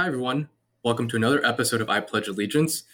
Hi, everyone. Welcome to another episode of I Pledge Allegiance.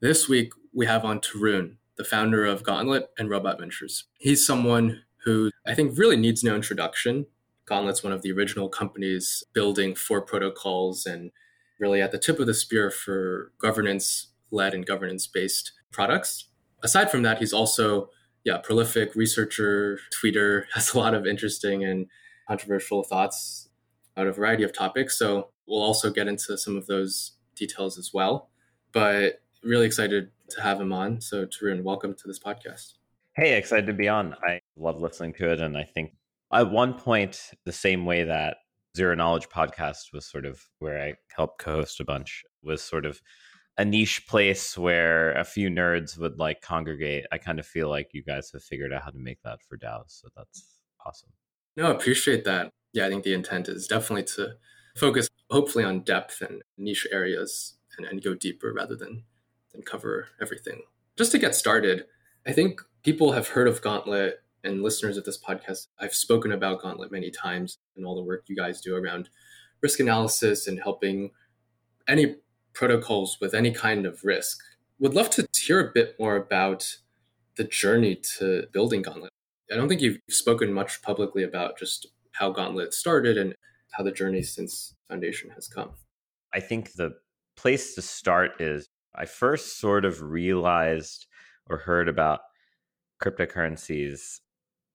This week, we have on Tarun, the founder of Gauntlet and Robot Ventures. He's someone who I think really needs no introduction. Gauntlet's one of the original companies building four protocols and really at the tip of the spear for governance led and governance based products. Aside from that, he's also yeah, prolific researcher, tweeter, has a lot of interesting and controversial thoughts about a variety of topics. So we'll also get into some of those details as well. But really excited to have him on. So, Tarun, welcome to this podcast. Hey, excited to be on. I love listening to it. And I think at one point, the same way that Zero Knowledge podcast was sort of where I helped co host a bunch, was sort of a niche place where a few nerds would like congregate. I kind of feel like you guys have figured out how to make that for DAOs. So that's awesome. No, I appreciate that. Yeah, I think the intent is definitely to focus hopefully on depth and niche areas and, and go deeper rather than than cover everything. Just to get started, I think people have heard of Gauntlet and listeners of this podcast. I've spoken about Gauntlet many times and all the work you guys do around risk analysis and helping any protocols with any kind of risk. Would love to hear a bit more about the journey to building Gauntlet. I don't think you've spoken much publicly about just how Gauntlet started and how the journey since Foundation has come? I think the place to start is I first sort of realized or heard about cryptocurrencies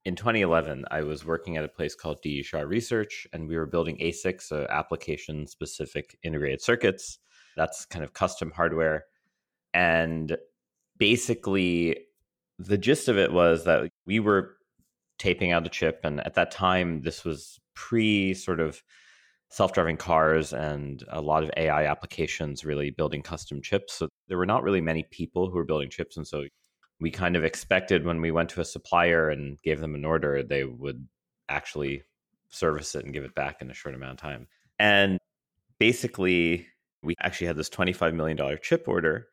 in 2011. I was working at a place called DE Shaw Research, and we were building ASICs, so application specific integrated circuits. That's kind of custom hardware. And basically, the gist of it was that we were taping out a chip. And at that time, this was pre sort of self-driving cars and a lot of AI applications really building custom chips. So there were not really many people who were building chips. And so we kind of expected when we went to a supplier and gave them an order, they would actually service it and give it back in a short amount of time. And basically, we actually had this $25 million chip order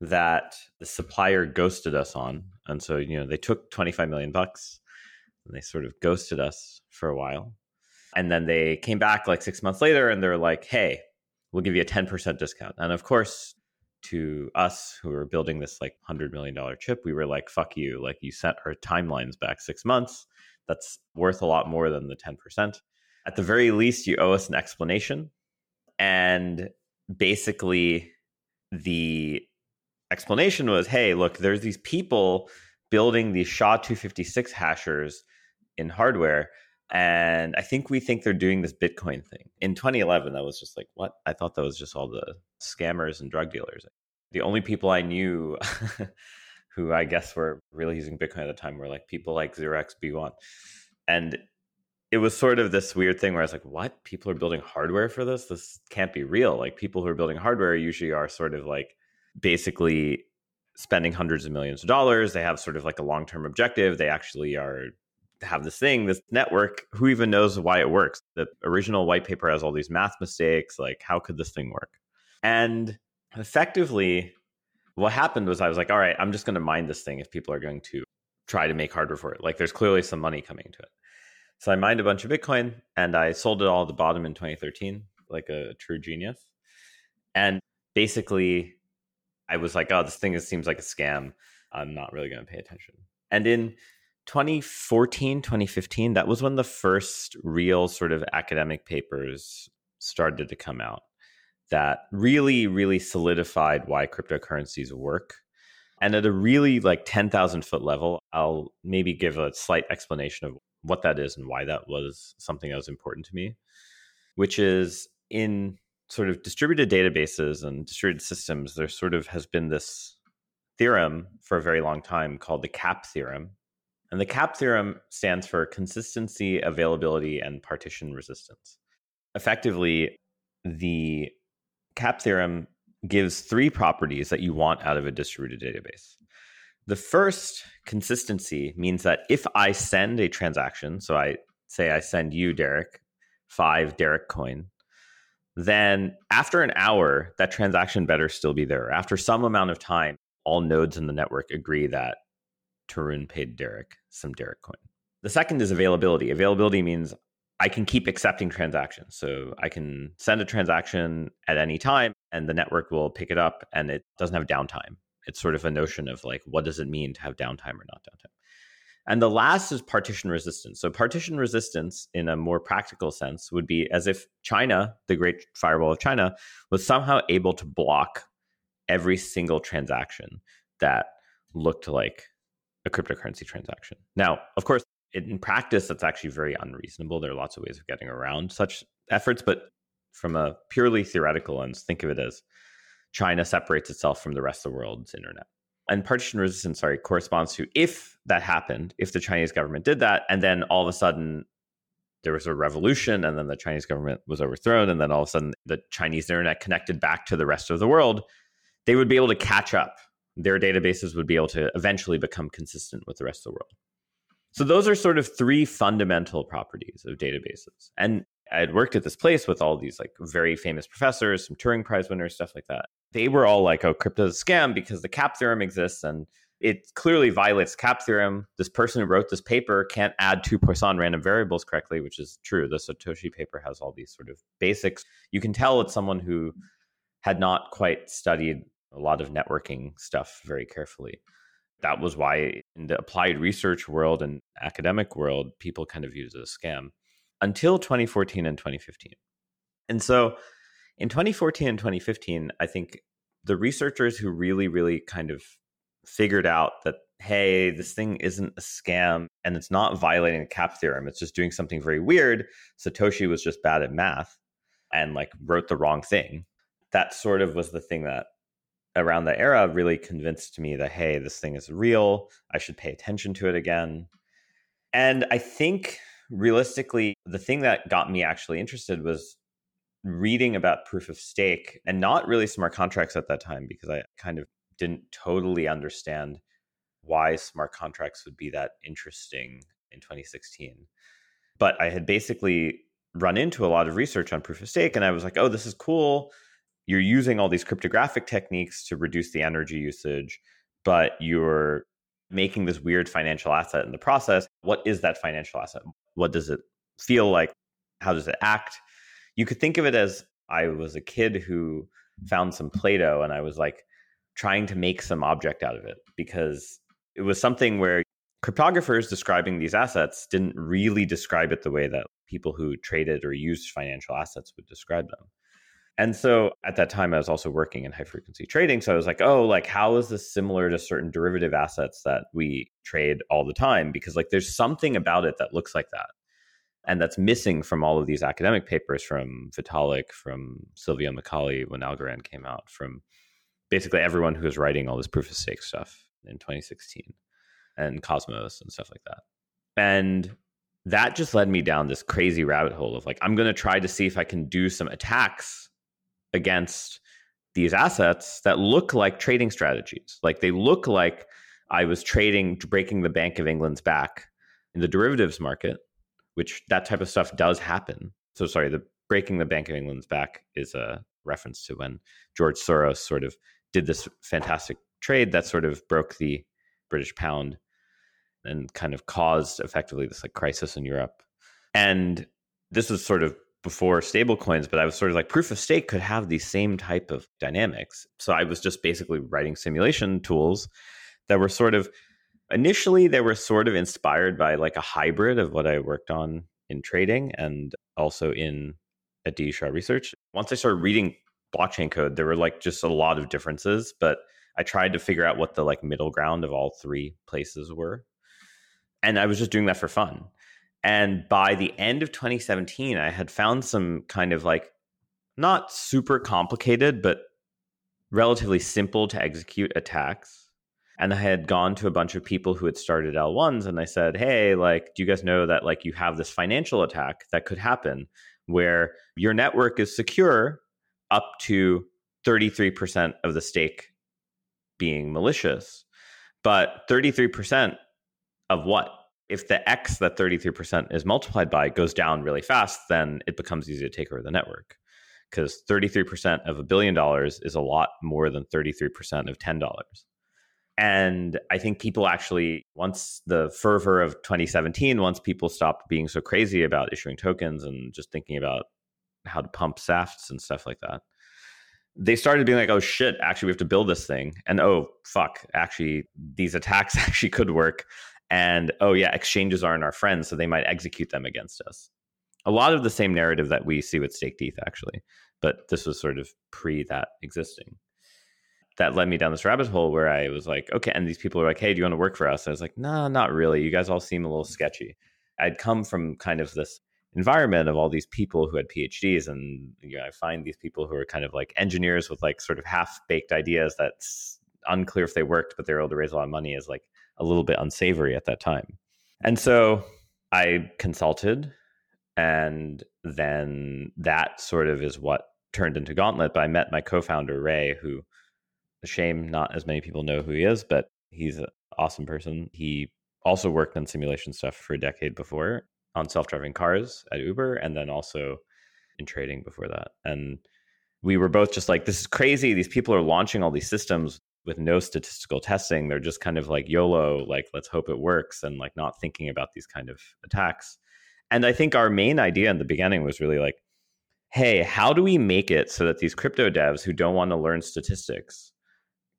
that the supplier ghosted us on. And so, you know, they took 25 million bucks and they sort of ghosted us for a while. And then they came back like six months later and they're like, hey, we'll give you a 10% discount. And of course, to us who were building this like $100 million chip, we were like, fuck you. Like, you set our timelines back six months. That's worth a lot more than the 10%. At the very least, you owe us an explanation. And basically, the explanation was hey, look, there's these people building these SHA 256 hashers in hardware and I think we think they're doing this Bitcoin thing. In 2011, that was just like, what? I thought that was just all the scammers and drug dealers. The only people I knew who I guess were really using Bitcoin at the time were like people like Xerox B1. And it was sort of this weird thing where I was like, what? People are building hardware for this? This can't be real. Like people who are building hardware usually are sort of like basically spending hundreds of millions of dollars. They have sort of like a long term objective. They actually are have this thing, this network. Who even knows why it works? The original white paper has all these math mistakes. Like, how could this thing work? And effectively, what happened was I was like, all right, I'm just going to mine this thing if people are going to try to make hardware for it. Like, there's clearly some money coming to it. So I mined a bunch of Bitcoin and I sold it all at the bottom in 2013, like a true genius. And basically, I was like, oh, this thing seems like a scam. I'm not really going to pay attention. And in 2014, 2015, that was when the first real sort of academic papers started to come out that really, really solidified why cryptocurrencies work. And at a really like 10,000 foot level, I'll maybe give a slight explanation of what that is and why that was something that was important to me, which is in sort of distributed databases and distributed systems, there sort of has been this theorem for a very long time called the CAP theorem, and the CAP theorem stands for consistency, availability, and partition resistance. Effectively, the CAP theorem gives three properties that you want out of a distributed database. The first, consistency, means that if I send a transaction, so I say I send you, Derek, five Derek coin, then after an hour, that transaction better still be there. After some amount of time, all nodes in the network agree that Tarun paid Derek some Derek coin. The second is availability. Availability means I can keep accepting transactions. So I can send a transaction at any time and the network will pick it up and it doesn't have downtime. It's sort of a notion of like, what does it mean to have downtime or not downtime? And the last is partition resistance. So, partition resistance, in a more practical sense, would be as if China, the great firewall of China, was somehow able to block every single transaction that looked like a cryptocurrency transaction. Now, of course, in practice, that's actually very unreasonable. There are lots of ways of getting around such efforts, but from a purely theoretical lens, think of it as China separates itself from the rest of the world's internet. And partition resistance, sorry, corresponds to if that happened, if the Chinese government did that, and then all of a sudden there was a revolution, and then the Chinese government was overthrown, and then all of a sudden the Chinese internet connected back to the rest of the world, they would be able to catch up. Their databases would be able to eventually become consistent with the rest of the world. So those are sort of three fundamental properties of databases. And I had worked at this place with all these like very famous professors, some Turing Prize winners, stuff like that. They were all like, "Oh, crypto is a scam because the CAP theorem exists and it clearly violates CAP theorem. This person who wrote this paper can't add two Poisson random variables correctly, which is true. The Satoshi paper has all these sort of basics. You can tell it's someone who had not quite studied a lot of networking stuff very carefully that was why in the applied research world and academic world, people kind of viewed it as a scam until 2014 and 2015. And so in 2014 and 2015, I think the researchers who really, really kind of figured out that, hey, this thing isn't a scam and it's not violating the cap theorem, it's just doing something very weird. Satoshi was just bad at math and like wrote the wrong thing. That sort of was the thing that around that era really convinced me that hey this thing is real. I should pay attention to it again. And i think realistically the thing that got me actually interested was reading about proof of stake and not really smart contracts at that time because i kind of didn't totally understand why smart contracts would be that interesting in 2016 but i had basically run into a lot of research on proof of stake and i was like oh this is cool you're using all these cryptographic techniques to reduce the energy usage, but you're making this weird financial asset in the process. What is that financial asset? What does it feel like? How does it act? You could think of it as I was a kid who found some Play Doh and I was like trying to make some object out of it because it was something where cryptographers describing these assets didn't really describe it the way that people who traded or used financial assets would describe them. And so at that time, I was also working in high frequency trading. So I was like, oh, like, how is this similar to certain derivative assets that we trade all the time? Because, like, there's something about it that looks like that. And that's missing from all of these academic papers from Vitalik, from Silvio Micali when Algorand came out, from basically everyone who was writing all this proof of stake stuff in 2016 and Cosmos and stuff like that. And that just led me down this crazy rabbit hole of like, I'm going to try to see if I can do some attacks against these assets that look like trading strategies. Like they look like I was trading, breaking the Bank of England's back in the derivatives market, which that type of stuff does happen. So, sorry, the breaking the Bank of England's back is a reference to when George Soros sort of did this fantastic trade that sort of broke the British pound and kind of caused effectively this like crisis in Europe. And this was sort of before stablecoins, but I was sort of like proof of stake could have the same type of dynamics. So I was just basically writing simulation tools that were sort of initially they were sort of inspired by like a hybrid of what I worked on in trading and also in at D Shaw Research. Once I started reading blockchain code, there were like just a lot of differences, but I tried to figure out what the like middle ground of all three places were. And I was just doing that for fun. And by the end of 2017, I had found some kind of like not super complicated, but relatively simple to execute attacks. And I had gone to a bunch of people who had started L1s and I said, Hey, like, do you guys know that like you have this financial attack that could happen where your network is secure up to 33% of the stake being malicious, but 33% of what? If the X that 33% is multiplied by goes down really fast, then it becomes easy to take over the network. Because 33% of a billion dollars is a lot more than 33% of $10. And I think people actually, once the fervor of 2017, once people stopped being so crazy about issuing tokens and just thinking about how to pump safts and stuff like that, they started being like, oh shit, actually, we have to build this thing. And oh, fuck, actually, these attacks actually could work. And oh, yeah, exchanges aren't our friends, so they might execute them against us. A lot of the same narrative that we see with Staked ETH, actually. But this was sort of pre that existing that led me down this rabbit hole where I was like, okay, and these people were like, hey, do you want to work for us? I was like, no, nah, not really. You guys all seem a little sketchy. I'd come from kind of this environment of all these people who had PhDs, and you know, I find these people who are kind of like engineers with like sort of half baked ideas that's unclear if they worked, but they're able to raise a lot of money is like a little bit unsavory at that time. And so I consulted, and then that sort of is what turned into Gauntlet. But I met my co-founder Ray, who a shame not as many people know who he is, but he's an awesome person. He also worked on simulation stuff for a decade before on self-driving cars at Uber and then also in trading before that. And we were both just like this is crazy. These people are launching all these systems with no statistical testing. They're just kind of like YOLO, like let's hope it works and like not thinking about these kind of attacks. And I think our main idea in the beginning was really like hey, how do we make it so that these crypto devs who don't want to learn statistics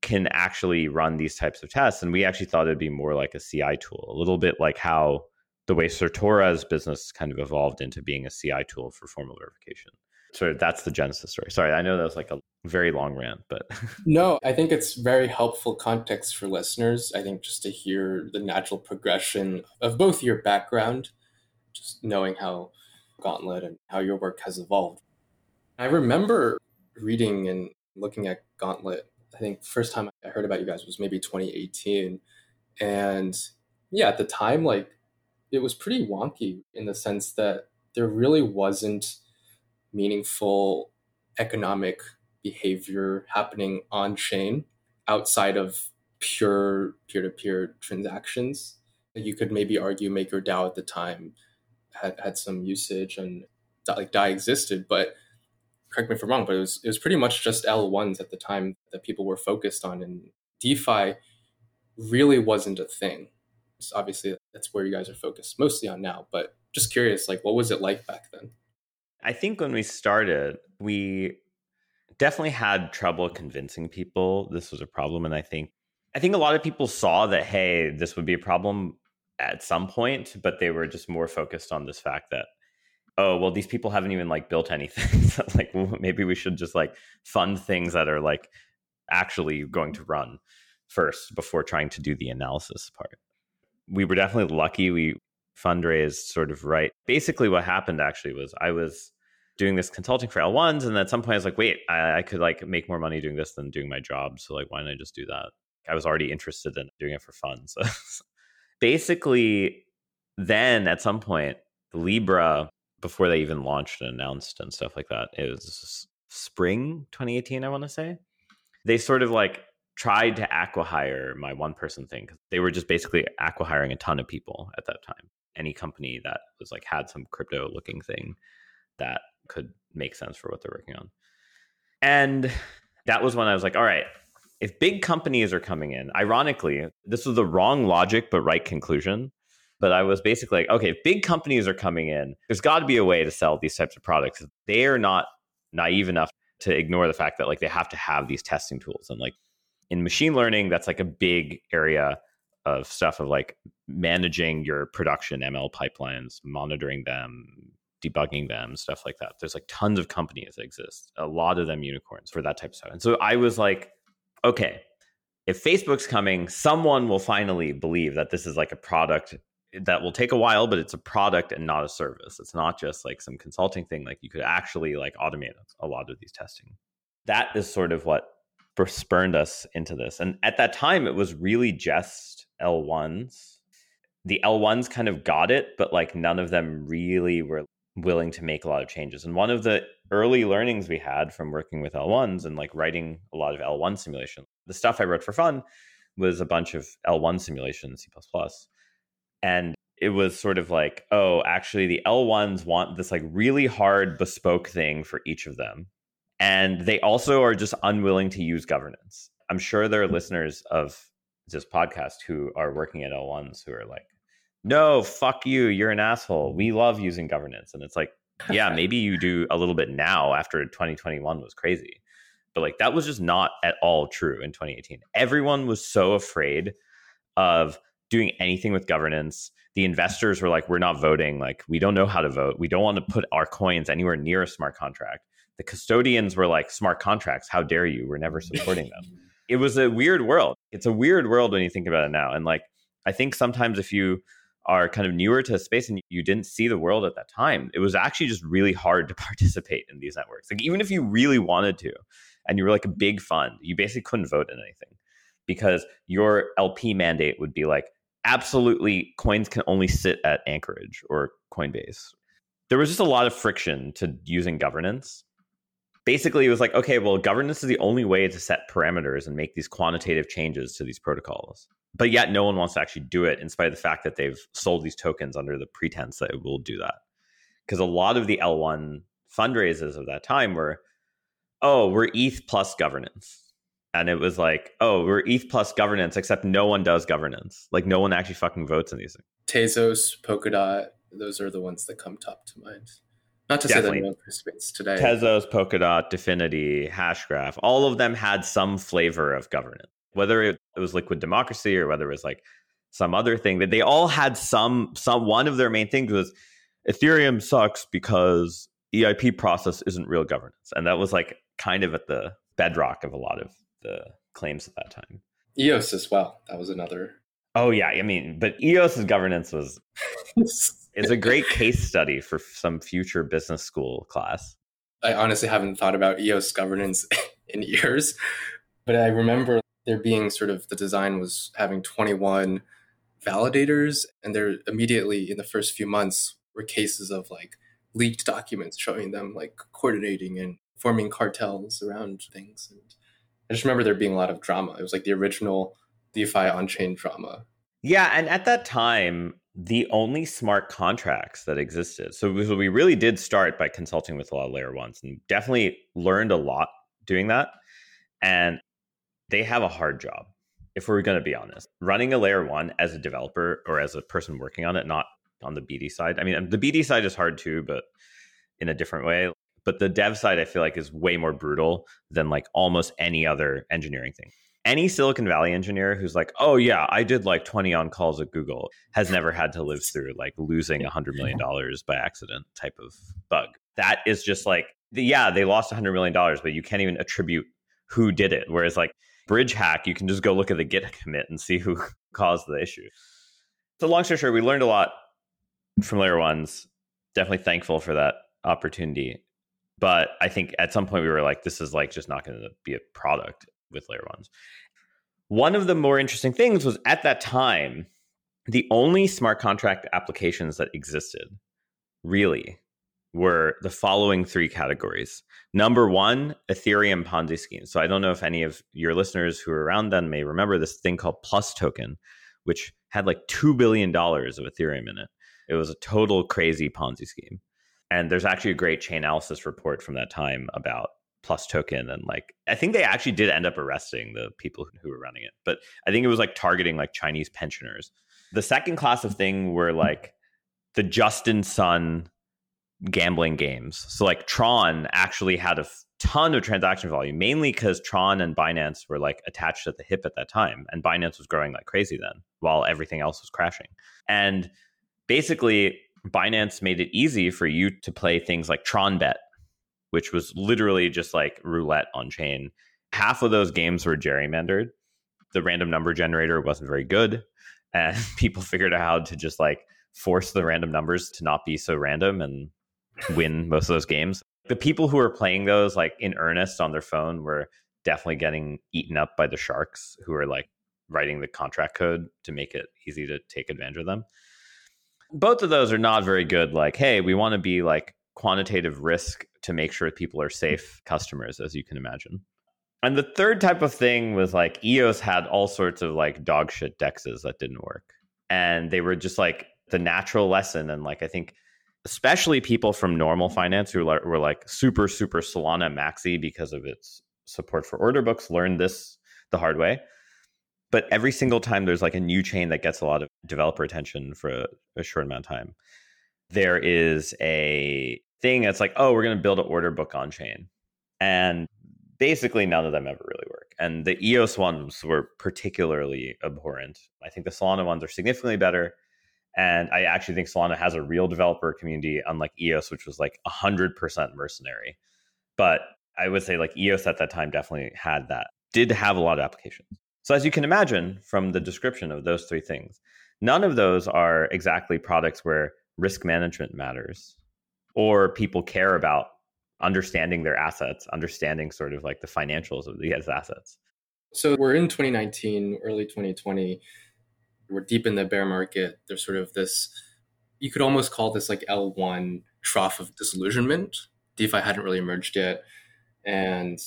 can actually run these types of tests. And we actually thought it'd be more like a CI tool, a little bit like how the way Certora's business kind of evolved into being a CI tool for formal verification. So that's the genesis story. Sorry, I know that was like a very long rant, but no, I think it's very helpful context for listeners. I think just to hear the natural progression of both your background, just knowing how Gauntlet and how your work has evolved. I remember reading and looking at Gauntlet I think first time I heard about you guys was maybe 2018. And yeah, at the time, like it was pretty wonky in the sense that there really wasn't meaningful economic behavior happening on chain outside of pure peer-to-peer transactions. You could maybe argue MakerDAO at the time had, had some usage and like DAI existed, but correct me if I'm wrong, but it was it was pretty much just L1s at the time that people were focused on, and DeFi really wasn't a thing. So obviously, that's where you guys are focused mostly on now. But just curious, like, what was it like back then? I think when we started, we definitely had trouble convincing people this was a problem, and I think I think a lot of people saw that hey, this would be a problem at some point, but they were just more focused on this fact that oh well these people haven't even like built anything. So like maybe we should just like fund things that are like actually going to run first before trying to do the analysis part. We were definitely lucky we fundraised sort of right basically what happened actually was i was doing this consulting for l1s and at some point i was like wait I, I could like make more money doing this than doing my job so like why don't i just do that i was already interested in doing it for fun so basically then at some point libra before they even launched and announced and stuff like that. It was spring 2018, I want to say. They sort of like tried to acquihire my one person thing they were just basically acquihiring a ton of people at that time. Any company that was like had some crypto looking thing that could make sense for what they're working on. And that was when I was like, all right, if big companies are coming in, ironically, this was the wrong logic but right conclusion but I was basically like, okay, if big companies are coming in, there's got to be a way to sell these types of products. They are not naive enough to ignore the fact that like they have to have these testing tools and like in machine learning that's like a big area of stuff of like managing your production ML pipelines, monitoring them, debugging them, stuff like that. There's like tons of companies that exist, a lot of them unicorns for that type of stuff. And so I was like, okay, if Facebook's coming, someone will finally believe that this is like a product that will take a while, but it's a product and not a service. It's not just like some consulting thing. Like you could actually like automate a lot of these testing. That is sort of what spurned us into this. And at that time, it was really just L1s. The L1s kind of got it, but like none of them really were willing to make a lot of changes. And one of the early learnings we had from working with L1s and like writing a lot of L1 simulation, the stuff I wrote for fun was a bunch of L1 simulation in C and it was sort of like, oh, actually, the L1s want this like really hard bespoke thing for each of them. And they also are just unwilling to use governance. I'm sure there are listeners of this podcast who are working at L1s who are like, no, fuck you, you're an asshole. We love using governance. And it's like, yeah, maybe you do a little bit now after 2021 was crazy. But like that was just not at all true in 2018. Everyone was so afraid of doing anything with governance. The investors were like, we're not voting. Like, we don't know how to vote. We don't want to put our coins anywhere near a smart contract. The custodians were like, smart contracts, how dare you? We're never supporting them. it was a weird world. It's a weird world when you think about it now. And like, I think sometimes if you are kind of newer to space and you didn't see the world at that time, it was actually just really hard to participate in these networks. Like, even if you really wanted to, and you were like a big fund, you basically couldn't vote in anything because your LP mandate would be like, absolutely coins can only sit at Anchorage or Coinbase. There was just a lot of friction to using governance. Basically, it was like, okay, well, governance is the only way to set parameters and make these quantitative changes to these protocols. But yet, no one wants to actually do it, in spite of the fact that they've sold these tokens under the pretense that it will do that. Because a lot of the L1 fundraisers of that time were, oh, we're ETH plus governance and it was like, oh, we're ETH plus governance, except no one does governance. Like no one actually fucking votes in these things. Tezos, Polkadot, those are the ones that come top to mind. Not to Definitely. say that no one participates today. Tezos, Polkadot, Dfinity, Hashgraph, all of them had some flavor of governance. Whether it was liquid democracy or whether it was like some other thing, that they all had some some one of their main things was Ethereum sucks because EIP process isn't real governance. And that was like kind of at the bedrock of a lot of the claims at that time. EOS as well. That was another. Oh yeah, I mean, but EOS's governance was is a great case study for some future business school class. I honestly haven't thought about EOS governance in years, but I remember there being sort of the design was having 21 validators, and there immediately in the first few months were cases of like leaked documents showing them like coordinating and forming cartels around things. And I just remember there being a lot of drama. It was like the original DeFi on chain drama. Yeah. And at that time, the only smart contracts that existed. So we really did start by consulting with a lot of layer ones and definitely learned a lot doing that. And they have a hard job, if we're going to be honest. Running a layer one as a developer or as a person working on it, not on the BD side. I mean, the BD side is hard too, but in a different way but the dev side i feel like is way more brutal than like almost any other engineering thing any silicon valley engineer who's like oh yeah i did like 20 on calls at google has never had to live through like losing 100 million dollars by accident type of bug. That is just like yeah they lost 100 million dollars but you can't even attribute who did it whereas like bridge hack you can just go look at the git commit and see who caused the issue. So long story short we learned a lot from layer ones. Definitely thankful for that opportunity. But I think at some point we were like, this is like just not going to be a product with layer ones. One of the more interesting things was at that time, the only smart contract applications that existed really were the following three categories. Number one, Ethereum Ponzi schemes. So I don't know if any of your listeners who are around then may remember this thing called Plus Token, which had like $2 billion of Ethereum in it. It was a total crazy Ponzi scheme and there's actually a great Chainalysis report from that time about plus token and like i think they actually did end up arresting the people who were running it but i think it was like targeting like chinese pensioners. The second class of thing were like the justin sun gambling games. So like tron actually had a f- ton of transaction volume mainly because tron and binance were like attached at the hip at that time and binance was growing like crazy then while everything else was crashing. And basically Binance made it easy for you to play things like TronBet, which was literally just like roulette on chain. Half of those games were gerrymandered. The random number generator wasn't very good. And people figured out how to just like force the random numbers to not be so random and win most of those games. The people who were playing those like in earnest on their phone were definitely getting eaten up by the sharks who are like writing the contract code to make it easy to take advantage of them both of those are not very good. Like, hey, we want to be like quantitative risk to make sure people are safe customers, as you can imagine. And the third type of thing was like EOS had all sorts of like dog shit dexes that didn't work. And they were just like the natural lesson. And like, I think especially people from normal finance who were like super, super Solana maxi because of its support for order books learned this the hard way. But every single time there's like a new chain that gets a lot of developer attention for a, a short amount of time, there is a thing that's like, oh, we're going to build an order book on chain. And basically none of them ever really work. And the EOS ones were particularly abhorrent. I think the Solana ones are significantly better. And I actually think Solana has a real developer community, unlike EOS, which was like 100% mercenary. But I would say like EOS at that time definitely had that, did have a lot of applications. So as you can imagine from the description of those three things, none of those are exactly products where risk management matters or people care about understanding their assets, understanding sort of like the financials of these assets. So we're in 2019, early 2020. We're deep in the bear market. There's sort of this, you could almost call this like L1 trough of disillusionment. DeFi hadn't really emerged yet. And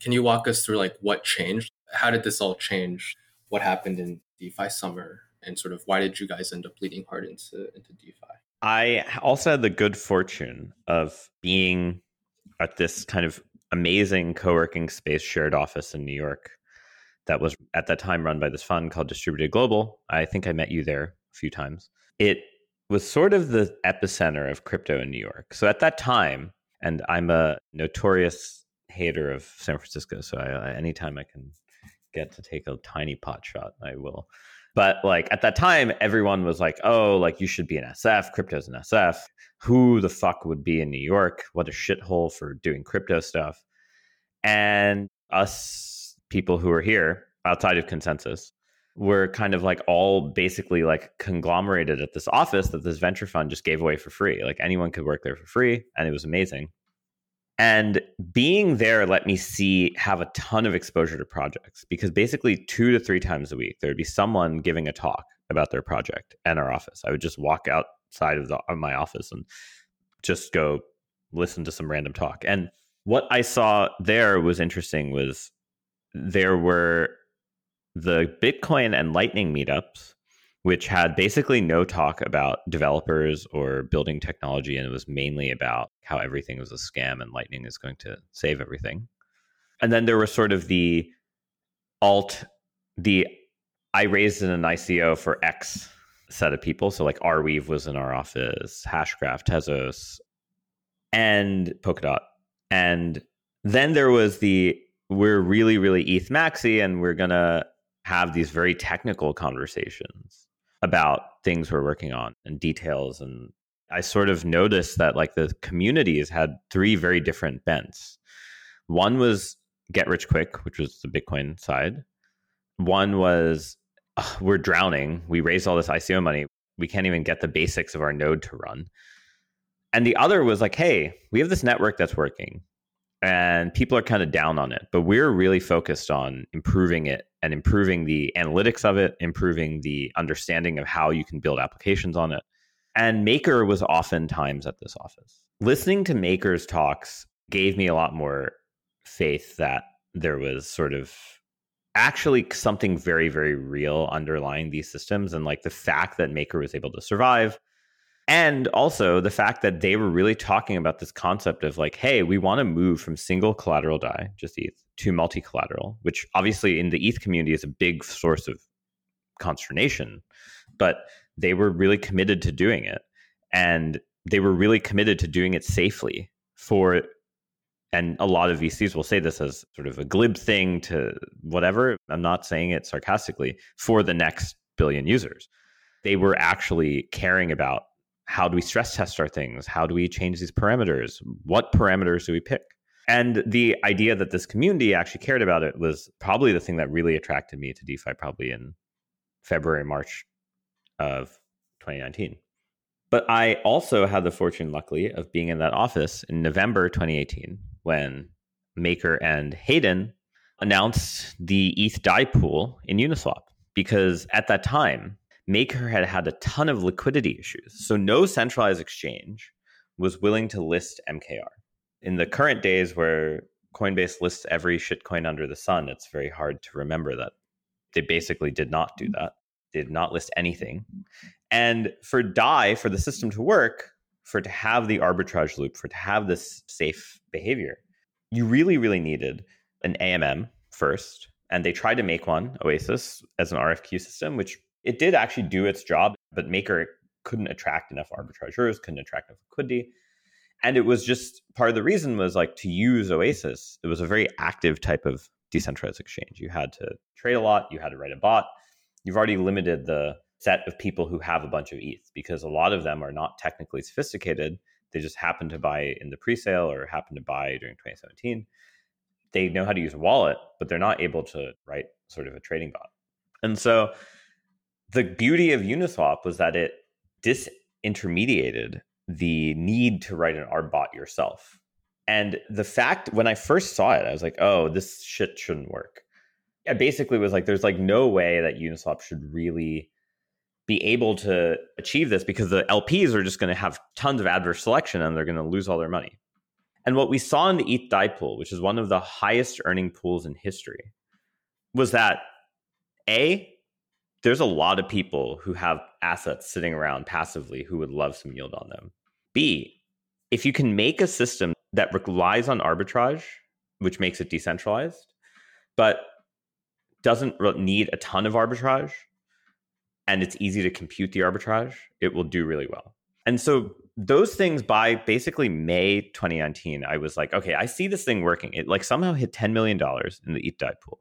can you walk us through like what changed? How did this all change? What happened in DeFi summer? And sort of why did you guys end up leading hard into, into DeFi? I also had the good fortune of being at this kind of amazing co-working space shared office in New York that was at that time run by this fund called Distributed Global. I think I met you there a few times. It was sort of the epicenter of crypto in New York. So at that time, and I'm a notorious hater of San Francisco, so I, anytime I can get to take a tiny pot shot, I will. But like at that time, everyone was like, oh, like you should be an SF. Crypto's an SF. Who the fuck would be in New York? What a shithole for doing crypto stuff. And us people who are here outside of consensus were kind of like all basically like conglomerated at this office that this venture fund just gave away for free. Like anyone could work there for free. And it was amazing. And being there let me see, have a ton of exposure to projects because basically two to three times a week, there'd be someone giving a talk about their project in our office. I would just walk outside of, the, of my office and just go listen to some random talk. And what I saw there was interesting was there were the Bitcoin and Lightning meetups which had basically no talk about developers or building technology. And it was mainly about how everything was a scam and Lightning is going to save everything. And then there was sort of the alt, the I raised in an ICO for X set of people. So like Arweave was in our office, Hashgraph, Tezos, and Polkadot. And then there was the we're really, really ETH maxi and we're gonna have these very technical conversations about things we're working on and details and I sort of noticed that like the communities had three very different bents. One was get rich quick, which was the Bitcoin side. One was we're drowning. We raised all this ICO money. We can't even get the basics of our node to run. And the other was like, hey, we have this network that's working and people are kind of down on it, but we're really focused on improving it and improving the analytics of it, improving the understanding of how you can build applications on it. And Maker was oftentimes at this office. Listening to Maker's talks gave me a lot more faith that there was sort of actually something very, very real underlying these systems. And like the fact that Maker was able to survive. And also the fact that they were really talking about this concept of like, hey, we want to move from single collateral DAI, just ETH, to multi collateral, which obviously in the ETH community is a big source of consternation, but they were really committed to doing it. And they were really committed to doing it safely for, and a lot of VCs will say this as sort of a glib thing to whatever. I'm not saying it sarcastically for the next billion users. They were actually caring about how do we stress test our things? How do we change these parameters? What parameters do we pick? And the idea that this community actually cared about it was probably the thing that really attracted me to DeFi, probably in February, March of 2019. But I also had the fortune, luckily, of being in that office in November 2018 when Maker and Hayden announced the ETH DAI pool in Uniswap. Because at that time, Maker had had a ton of liquidity issues. So no centralized exchange was willing to list MKR in the current days where Coinbase lists every shitcoin under the sun, it's very hard to remember that they basically did not do mm. that. They did not list anything. And for DAI, for the system to work, for to have the arbitrage loop, for to have this safe behavior, you really, really needed an AMM first. and they tried to make one, Oasis, as an RFQ system, which it did actually do its job, but Maker couldn't attract enough arbitrageurs, couldn't attract enough liquidity. And it was just part of the reason was like to use Oasis, it was a very active type of decentralized exchange. You had to trade a lot, you had to write a bot. You've already limited the set of people who have a bunch of ETH because a lot of them are not technically sophisticated. They just happen to buy in the pre-sale or happen to buy during 2017. They know how to use a wallet, but they're not able to write sort of a trading bot. And so the beauty of Uniswap was that it disintermediated the need to write an ARB bot yourself. And the fact when I first saw it, I was like, oh, this shit shouldn't work. I basically was like, there's like no way that Uniswap should really be able to achieve this because the LPs are just going to have tons of adverse selection and they're going to lose all their money. And what we saw in the ETH DAI pool, which is one of the highest earning pools in history, was that A, there's a lot of people who have assets sitting around passively who would love some yield on them. B, if you can make a system that relies on arbitrage, which makes it decentralized, but doesn't need a ton of arbitrage, and it's easy to compute the arbitrage, it will do really well. And so those things by basically May 2019, I was like, okay, I see this thing working. It like somehow hit $10 million in the ETH DAI pool.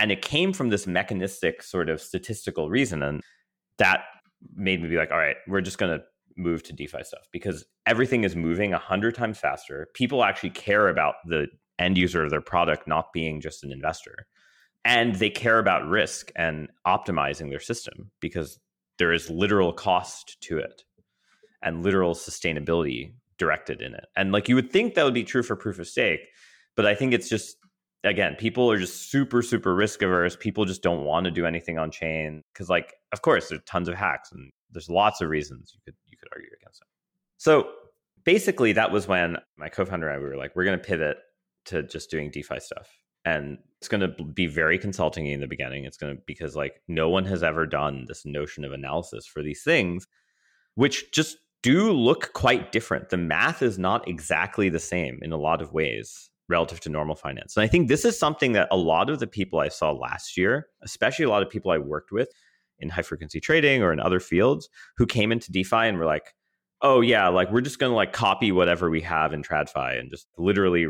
And it came from this mechanistic sort of statistical reason. And that made me be like, all right, we're just going to move to DeFi stuff because everything is moving a hundred times faster. People actually care about the end user of their product not being just an investor and they care about risk and optimizing their system because there is literal cost to it and literal sustainability directed in it. And like you would think that would be true for proof of stake, but I think it's just again, people are just super super risk averse. People just don't want to do anything on chain cuz like of course there's tons of hacks and there's lots of reasons you could you could argue against it. So basically that was when my co-founder and I we were like we're going to pivot to just doing DeFi stuff and it's going to be very consulting in the beginning it's going to because like no one has ever done this notion of analysis for these things which just do look quite different the math is not exactly the same in a lot of ways relative to normal finance and i think this is something that a lot of the people i saw last year especially a lot of people i worked with in high frequency trading or in other fields who came into defi and were like oh yeah like we're just going to like copy whatever we have in tradfi and just literally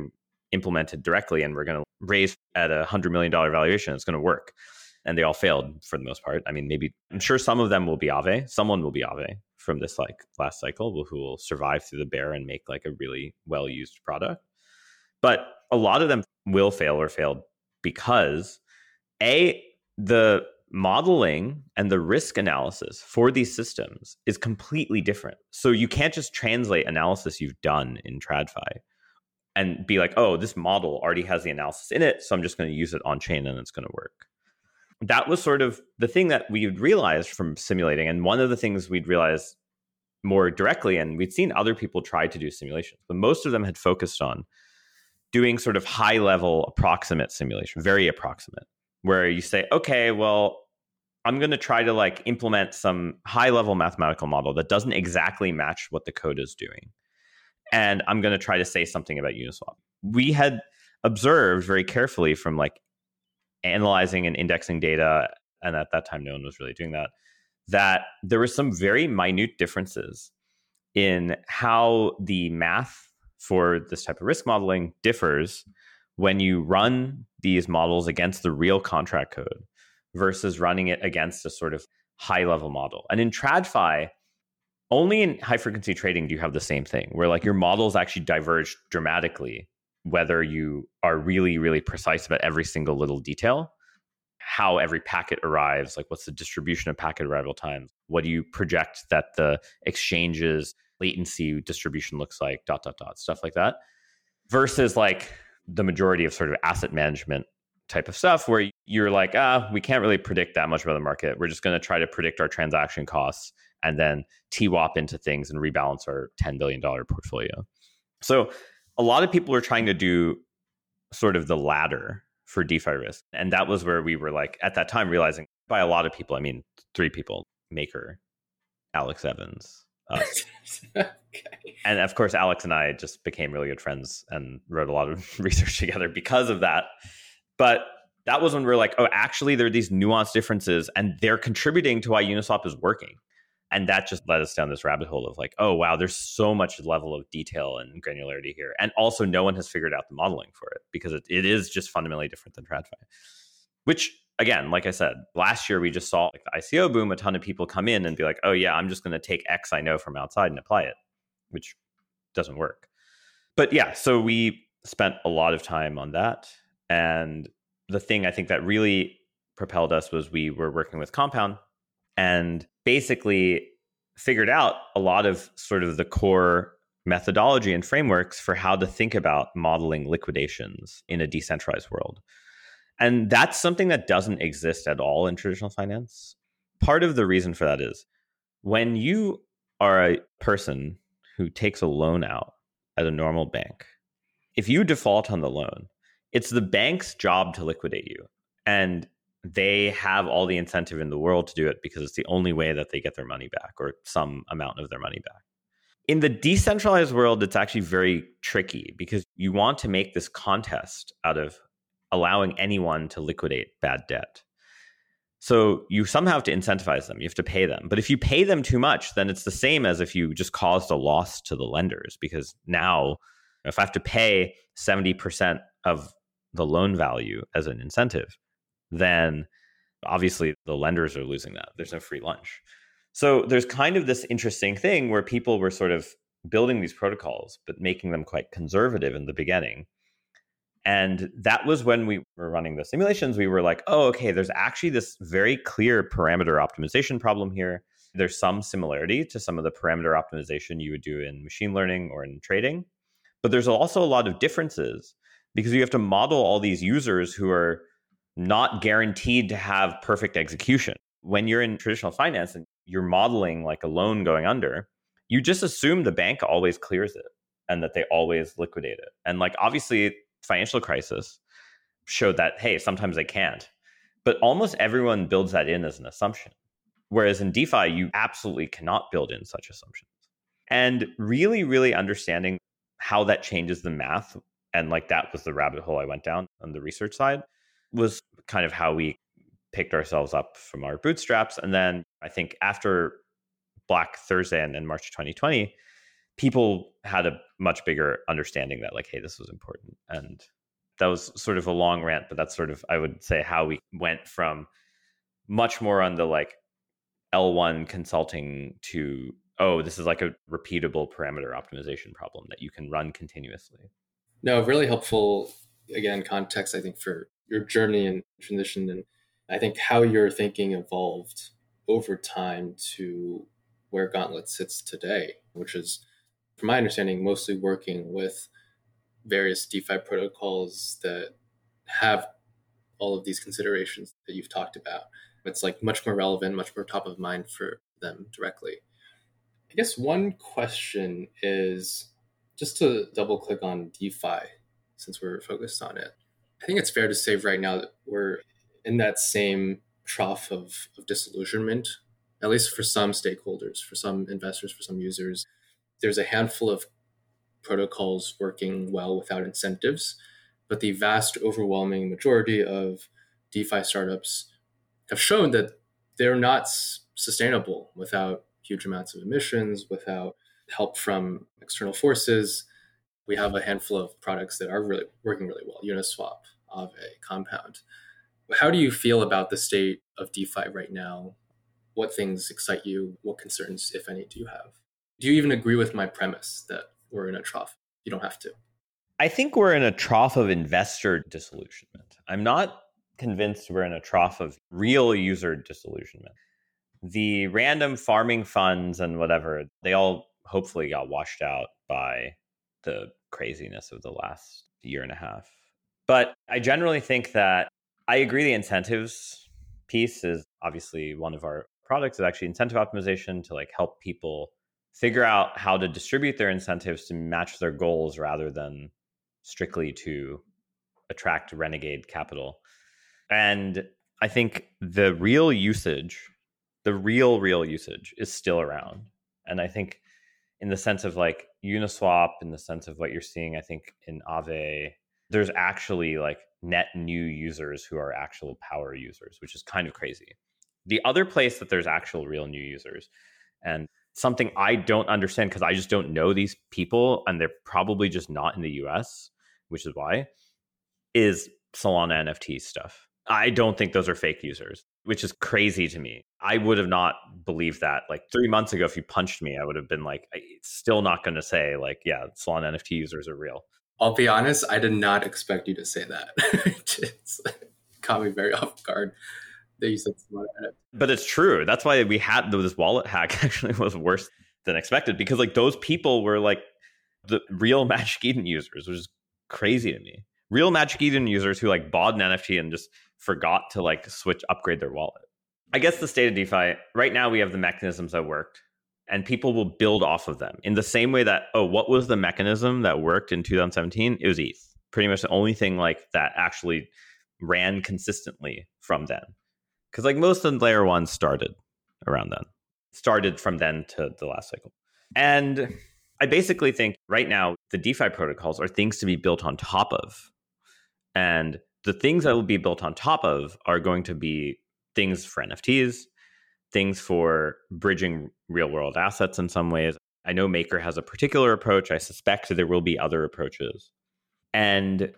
implemented directly and we're going to raise at a $100 million valuation. It's going to work. And they all failed for the most part. I mean, maybe I'm sure some of them will be Aave. Someone will be Aave from this like last cycle who will survive through the bear and make like a really well used product. But a lot of them will fail or failed because a the modeling and the risk analysis for these systems is completely different. So you can't just translate analysis you've done in TradFi and be like, oh, this model already has the analysis in it, so I'm just going to use it on chain and it's going to work. That was sort of the thing that we'd realized from simulating. And one of the things we'd realized more directly, and we'd seen other people try to do simulations, but most of them had focused on doing sort of high level approximate simulation, very approximate, where you say, okay, well, I'm going to try to like implement some high level mathematical model that doesn't exactly match what the code is doing and I'm going to try to say something about Uniswap. We had observed very carefully from like analyzing and indexing data, and at that time, no one was really doing that, that there were some very minute differences in how the math for this type of risk modeling differs when you run these models against the real contract code versus running it against a sort of high level model. And in TradFi, only in high frequency trading do you have the same thing where like your models actually diverge dramatically whether you are really really precise about every single little detail how every packet arrives like what's the distribution of packet arrival times what do you project that the exchanges latency distribution looks like dot dot dot stuff like that versus like the majority of sort of asset management type of stuff where you're like ah we can't really predict that much about the market we're just going to try to predict our transaction costs and then TWAP into things and rebalance our $10 billion portfolio. So a lot of people are trying to do sort of the ladder for DeFi risk. And that was where we were like, at that time, realizing by a lot of people, I mean, three people Maker, Alex Evans, us. Uh, okay. And of course, Alex and I just became really good friends and wrote a lot of research together because of that. But that was when we are like, oh, actually, there are these nuanced differences and they're contributing to why Uniswap is working. And that just led us down this rabbit hole of like, oh, wow, there's so much level of detail and granularity here. And also, no one has figured out the modeling for it because it, it is just fundamentally different than TradFi, which again, like I said, last year we just saw like the ICO boom, a ton of people come in and be like, oh, yeah, I'm just going to take X I know from outside and apply it, which doesn't work. But yeah, so we spent a lot of time on that. And the thing I think that really propelled us was we were working with Compound and basically figured out a lot of sort of the core methodology and frameworks for how to think about modeling liquidations in a decentralized world. And that's something that doesn't exist at all in traditional finance. Part of the reason for that is when you are a person who takes a loan out at a normal bank, if you default on the loan, it's the bank's job to liquidate you. And they have all the incentive in the world to do it because it's the only way that they get their money back or some amount of their money back. In the decentralized world, it's actually very tricky because you want to make this contest out of allowing anyone to liquidate bad debt. So you somehow have to incentivize them. You have to pay them. But if you pay them too much, then it's the same as if you just caused a loss to the lenders because now if I have to pay 70% of the loan value as an incentive, then obviously the lenders are losing that. There's no free lunch. So there's kind of this interesting thing where people were sort of building these protocols, but making them quite conservative in the beginning and that was when we were running the simulations. We were like, oh, okay, there's actually this very clear parameter optimization problem here. There's some similarity to some of the parameter optimization you would do in machine learning or in trading. But there's also a lot of differences because you have to model all these users who are not guaranteed to have perfect execution. When you're in traditional finance and you're modeling like a loan going under, you just assume the bank always clears it and that they always liquidate it. And like obviously financial crisis showed that hey sometimes they can't. But almost everyone builds that in as an assumption whereas in defi you absolutely cannot build in such assumptions. And really really understanding how that changes the math and like that was the rabbit hole i went down on the research side was kind of how we picked ourselves up from our bootstraps. And then i think after black thursday and then march 2020 people had a much bigger understanding that like hey this was important. And that was sort of a long rant but that's sort of i would say how we went from much more on the like l1 consulting to oh this is like a repeatable parameter optimization problem that you can run continuously. No really helpful again context i think for your journey and transition and i think how your thinking evolved over time to where gauntlet sits today which is from my understanding, mostly working with various DeFi protocols that have all of these considerations that you've talked about. It's like much more relevant, much more top of mind for them directly. I guess one question is just to double click on DeFi since we're focused on it. I think it's fair to say right now that we're in that same trough of, of disillusionment, at least for some stakeholders, for some investors, for some users there's a handful of protocols working well without incentives, but the vast overwhelming majority of DeFi startups have shown that they're not sustainable without huge amounts of emissions, without help from external forces. We have a handful of products that are really working really well Uniswap, Aave, Compound. How do you feel about the state of DeFi right now? What things excite you? What concerns, if any, do you have? Do you even agree with my premise that we're in a trough? You don't have to. I think we're in a trough of investor disillusionment. I'm not convinced we're in a trough of real user disillusionment. The random farming funds and whatever, they all hopefully got washed out by the craziness of the last year and a half. But I generally think that I agree the incentives piece is obviously one of our products is actually incentive optimization to like help people figure out how to distribute their incentives to match their goals rather than strictly to attract renegade capital. And I think the real usage, the real, real usage is still around. And I think in the sense of like Uniswap, in the sense of what you're seeing, I think in Aave, there's actually like net new users who are actual power users, which is kind of crazy. The other place that there's actual real new users and something I don't understand because I just don't know these people and they're probably just not in the US, which is why, is Solana NFT stuff. I don't think those are fake users, which is crazy to me. I would have not believed that. Like three months ago, if you punched me, I would have been like, still not going to say, like, yeah, Solana NFT users are real. I'll be honest, I did not expect you to say that. it's caught me very off guard NFT. But it's true. That's why we had this wallet hack actually was worse than expected because like those people were like the real Magic Eden users, which is crazy to me. Real Magic Eden users who like bought an NFT and just forgot to like switch upgrade their wallet. I guess the state of DeFi right now we have the mechanisms that worked and people will build off of them in the same way that oh what was the mechanism that worked in 2017 it was eth pretty much the only thing like that actually ran consistently from then because like most of the layer one started around then started from then to the last cycle and i basically think right now the defi protocols are things to be built on top of and the things that will be built on top of are going to be things for NFTs, things for bridging real world assets in some ways. I know Maker has a particular approach. I suspect there will be other approaches. And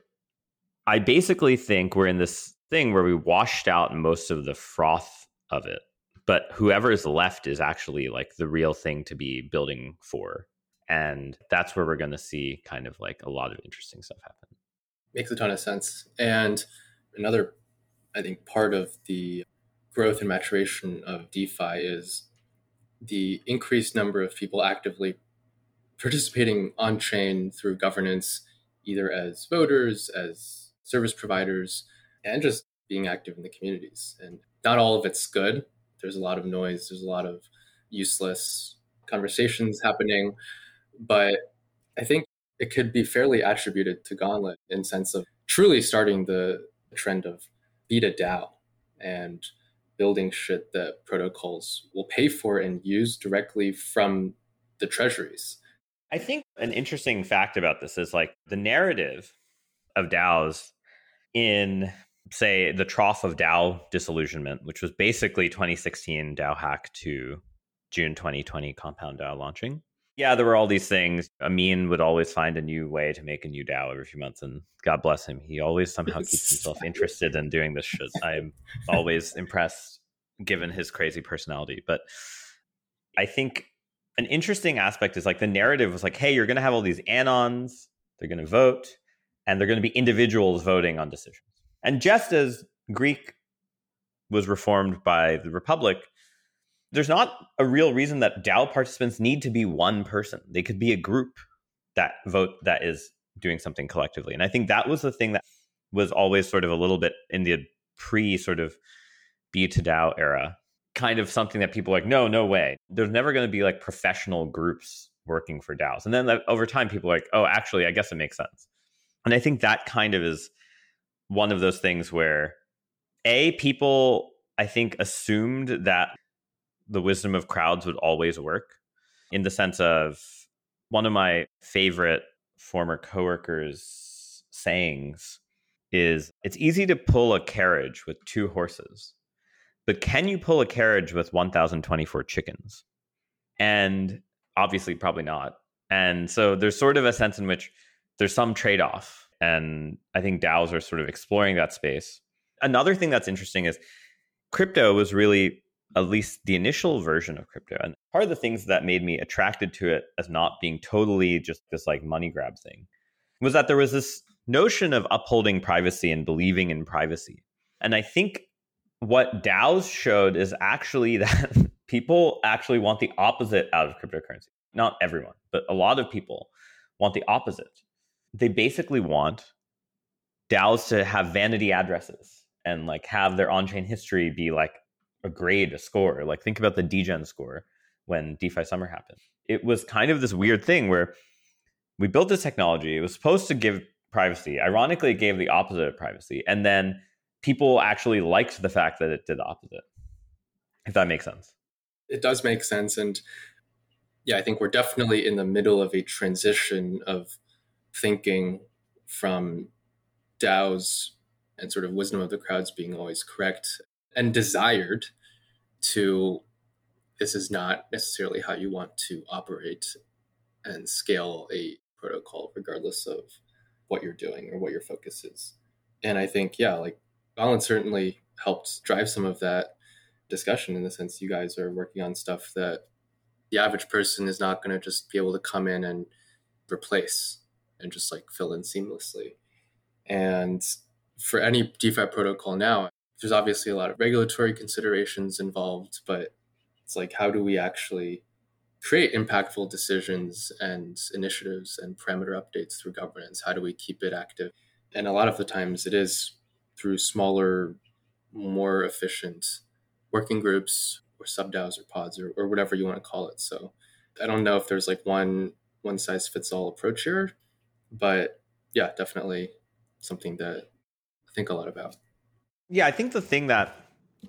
I basically think we're in this thing where we washed out most of the froth of it. But whoever is left is actually like the real thing to be building for. And that's where we're going to see kind of like a lot of interesting stuff happen makes a ton of sense. And another, I think, part of the growth and maturation of DeFi is the increased number of people actively participating on chain through governance, either as voters, as service providers, and just being active in the communities. And not all of it's good. There's a lot of noise, there's a lot of useless conversations happening. But I think it could be fairly attributed to Gauntlet in sense of truly starting the trend of beta DAO and building shit that protocols will pay for and use directly from the treasuries. I think an interesting fact about this is like the narrative of DAOs in say the trough of DAO disillusionment, which was basically 2016 DAO hack to June 2020 compound DAO launching yeah, there were all these things. Amin would always find a new way to make a new DAO every few months, and God bless him, he always somehow keeps himself interested in doing this shit. I'm always impressed, given his crazy personality. But I think an interesting aspect is like the narrative was like, hey, you're going to have all these anons, they're going to vote, and they're going to be individuals voting on decisions. And just as Greek was reformed by the Republic, there's not a real reason that DAO participants need to be one person. They could be a group that vote that is doing something collectively. And I think that was the thing that was always sort of a little bit in the pre sort of B to DAO era, kind of something that people like, no, no way. There's never going to be like professional groups working for DAOs. And then over time, people like, oh, actually, I guess it makes sense. And I think that kind of is one of those things where A, people, I think, assumed that the wisdom of crowds would always work in the sense of one of my favorite former coworkers sayings is it's easy to pull a carriage with two horses but can you pull a carriage with 1024 chickens? And obviously probably not. And so there's sort of a sense in which there's some trade-off and i think daos are sort of exploring that space another thing that's interesting is crypto was really at least the initial version of crypto. And part of the things that made me attracted to it as not being totally just this like money grab thing was that there was this notion of upholding privacy and believing in privacy. And I think what DAOs showed is actually that people actually want the opposite out of cryptocurrency. Not everyone, but a lot of people want the opposite. They basically want DAOs to have vanity addresses and like have their on-chain history be like a grade, a score. Like think about the Degen score when DeFi Summer happened. It was kind of this weird thing where we built this technology. It was supposed to give privacy. Ironically, it gave the opposite of privacy. And then people actually liked the fact that it did the opposite. If that makes sense. It does make sense. And yeah, I think we're definitely in the middle of a transition of thinking from DAOs and sort of wisdom of the crowds being always correct and desired to this is not necessarily how you want to operate and scale a protocol regardless of what you're doing or what your focus is. And i think yeah like Gauntlet certainly helped drive some of that discussion in the sense you guys are working on stuff that the average person is not going to just be able to come in and replace and just like fill in seamlessly. And for any DeFi protocol now, there's obviously a lot of regulatory considerations involved, but it's like, how do we actually create impactful decisions and initiatives and parameter updates through governance? How do we keep it active? And a lot of the times it is through smaller, more efficient working groups or sub DAOs or pods or, or whatever you want to call it. So I don't know if there's like one one size fits all approach here, but yeah, definitely something that I think a lot about. Yeah, I think the thing that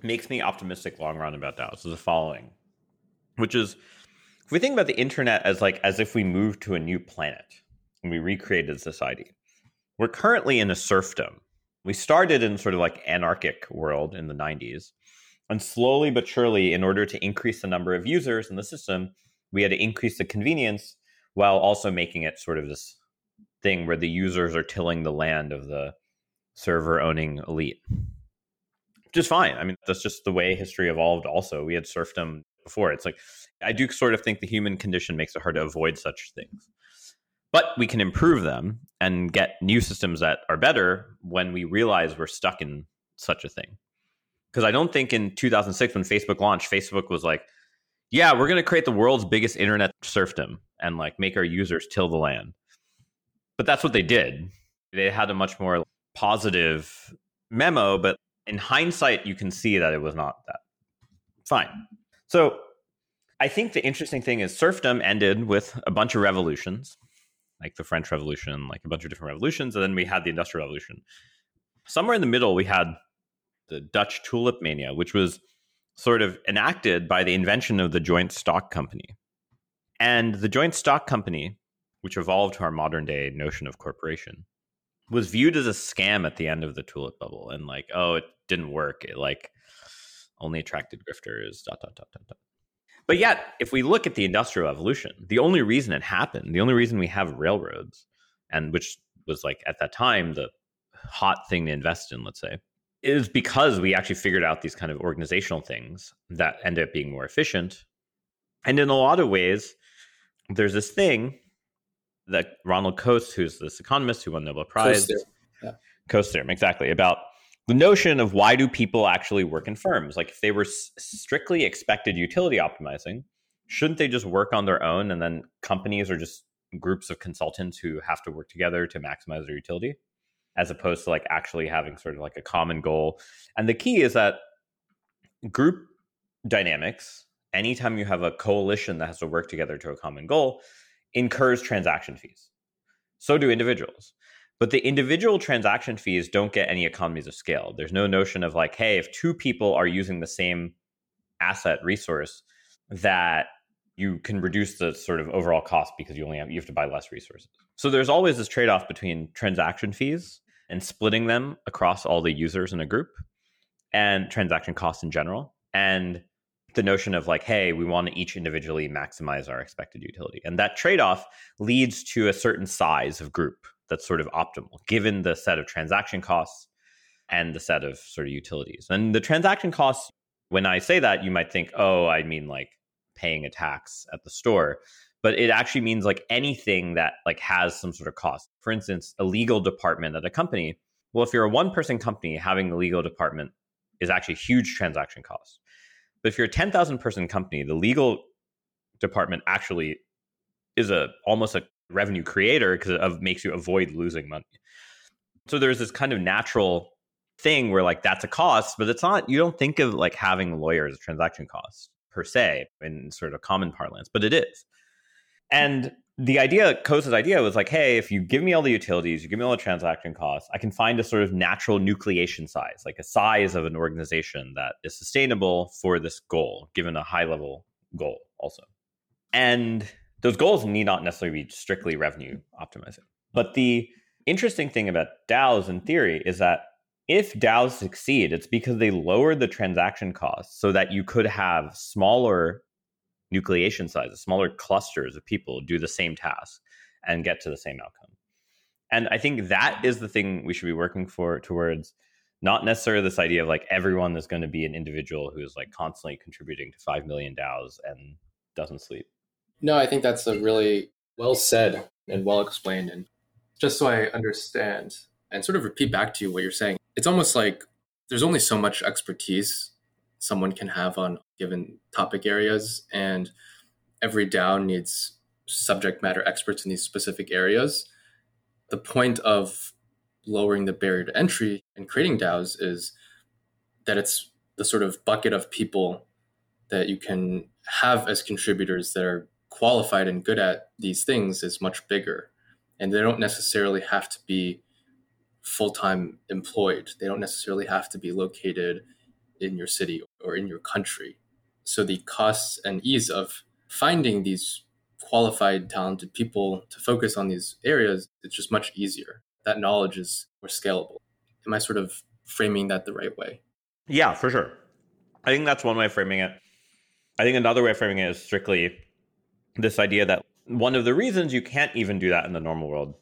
makes me optimistic long run about DAOs is the following, which is if we think about the internet as like as if we moved to a new planet and we recreated society, we're currently in a serfdom. We started in sort of like anarchic world in the 90s. And slowly but surely, in order to increase the number of users in the system, we had to increase the convenience while also making it sort of this thing where the users are tilling the land of the server owning elite. Just fine. I mean, that's just the way history evolved, also. We had serfdom before. It's like, I do sort of think the human condition makes it hard to avoid such things. But we can improve them and get new systems that are better when we realize we're stuck in such a thing. Because I don't think in 2006, when Facebook launched, Facebook was like, yeah, we're going to create the world's biggest internet serfdom and like make our users till the land. But that's what they did. They had a much more positive memo, but in hindsight, you can see that it was not that. Fine. So I think the interesting thing is serfdom ended with a bunch of revolutions, like the French Revolution, like a bunch of different revolutions, and then we had the Industrial Revolution. Somewhere in the middle, we had the Dutch tulip mania, which was sort of enacted by the invention of the joint stock company. And the joint stock company, which evolved to our modern day notion of corporation, was viewed as a scam at the end of the tulip bubble and like, oh, it didn't work. It like only attracted grifters, dot, dot, dot, dot, dot. But yet, if we look at the industrial revolution, the only reason it happened, the only reason we have railroads, and which was like at that time the hot thing to invest in, let's say, is because we actually figured out these kind of organizational things that ended up being more efficient. And in a lot of ways, there's this thing that Ronald Coase, who's this economist who won Nobel Prize, Coase theorem, yeah. exactly, about the notion of why do people actually work in firms? Like if they were s- strictly expected utility optimizing, shouldn't they just work on their own and then companies are just groups of consultants who have to work together to maximize their utility as opposed to like actually having sort of like a common goal. And the key is that group dynamics anytime you have a coalition that has to work together to a common goal, incurs transaction fees. So do individuals. But the individual transaction fees don't get any economies of scale. There's no notion of like, hey, if two people are using the same asset resource, that you can reduce the sort of overall cost because you only have you have to buy less resources. So there's always this trade-off between transaction fees and splitting them across all the users in a group and transaction costs in general and the notion of like, hey, we want to each individually maximize our expected utility. And that trade off leads to a certain size of group that's sort of optimal given the set of transaction costs and the set of sort of utilities. And the transaction costs, when I say that, you might think, oh, I mean like paying a tax at the store. But it actually means like anything that like has some sort of cost. For instance, a legal department at a company. Well, if you're a one person company, having a legal department is actually huge transaction cost but if you're a 10,000 person company, the legal department actually is a almost a revenue creator because it makes you avoid losing money. So there's this kind of natural thing where like that's a cost, but it's not. You don't think of like having lawyers transaction cost per se in sort of common parlance, but it is. And the idea, Coase's idea was like, hey, if you give me all the utilities, you give me all the transaction costs, I can find a sort of natural nucleation size, like a size of an organization that is sustainable for this goal, given a high level goal also. And those goals need not necessarily be strictly revenue optimizing. But the interesting thing about DAOs in theory is that if DAOs succeed, it's because they lowered the transaction costs so that you could have smaller nucleation sizes, smaller clusters of people do the same task and get to the same outcome. And I think that is the thing we should be working for towards not necessarily this idea of like everyone is going to be an individual who is like constantly contributing to 5 million DAOs and doesn't sleep. No, I think that's a really well said and well explained. And just so I understand and sort of repeat back to you what you're saying, it's almost like there's only so much expertise someone can have on given topic areas. And every DAO needs subject matter experts in these specific areas. The point of lowering the barrier to entry and creating DAOs is that it's the sort of bucket of people that you can have as contributors that are qualified and good at these things is much bigger. And they don't necessarily have to be full time employed, they don't necessarily have to be located in your city or in your country. So the costs and ease of finding these qualified, talented people to focus on these areas, it's just much easier that knowledge is more scalable. Am I sort of framing that the right way? Yeah, for sure. I think that's one way of framing it. I think another way of framing it is strictly this idea that one of the reasons you can't even do that in the normal world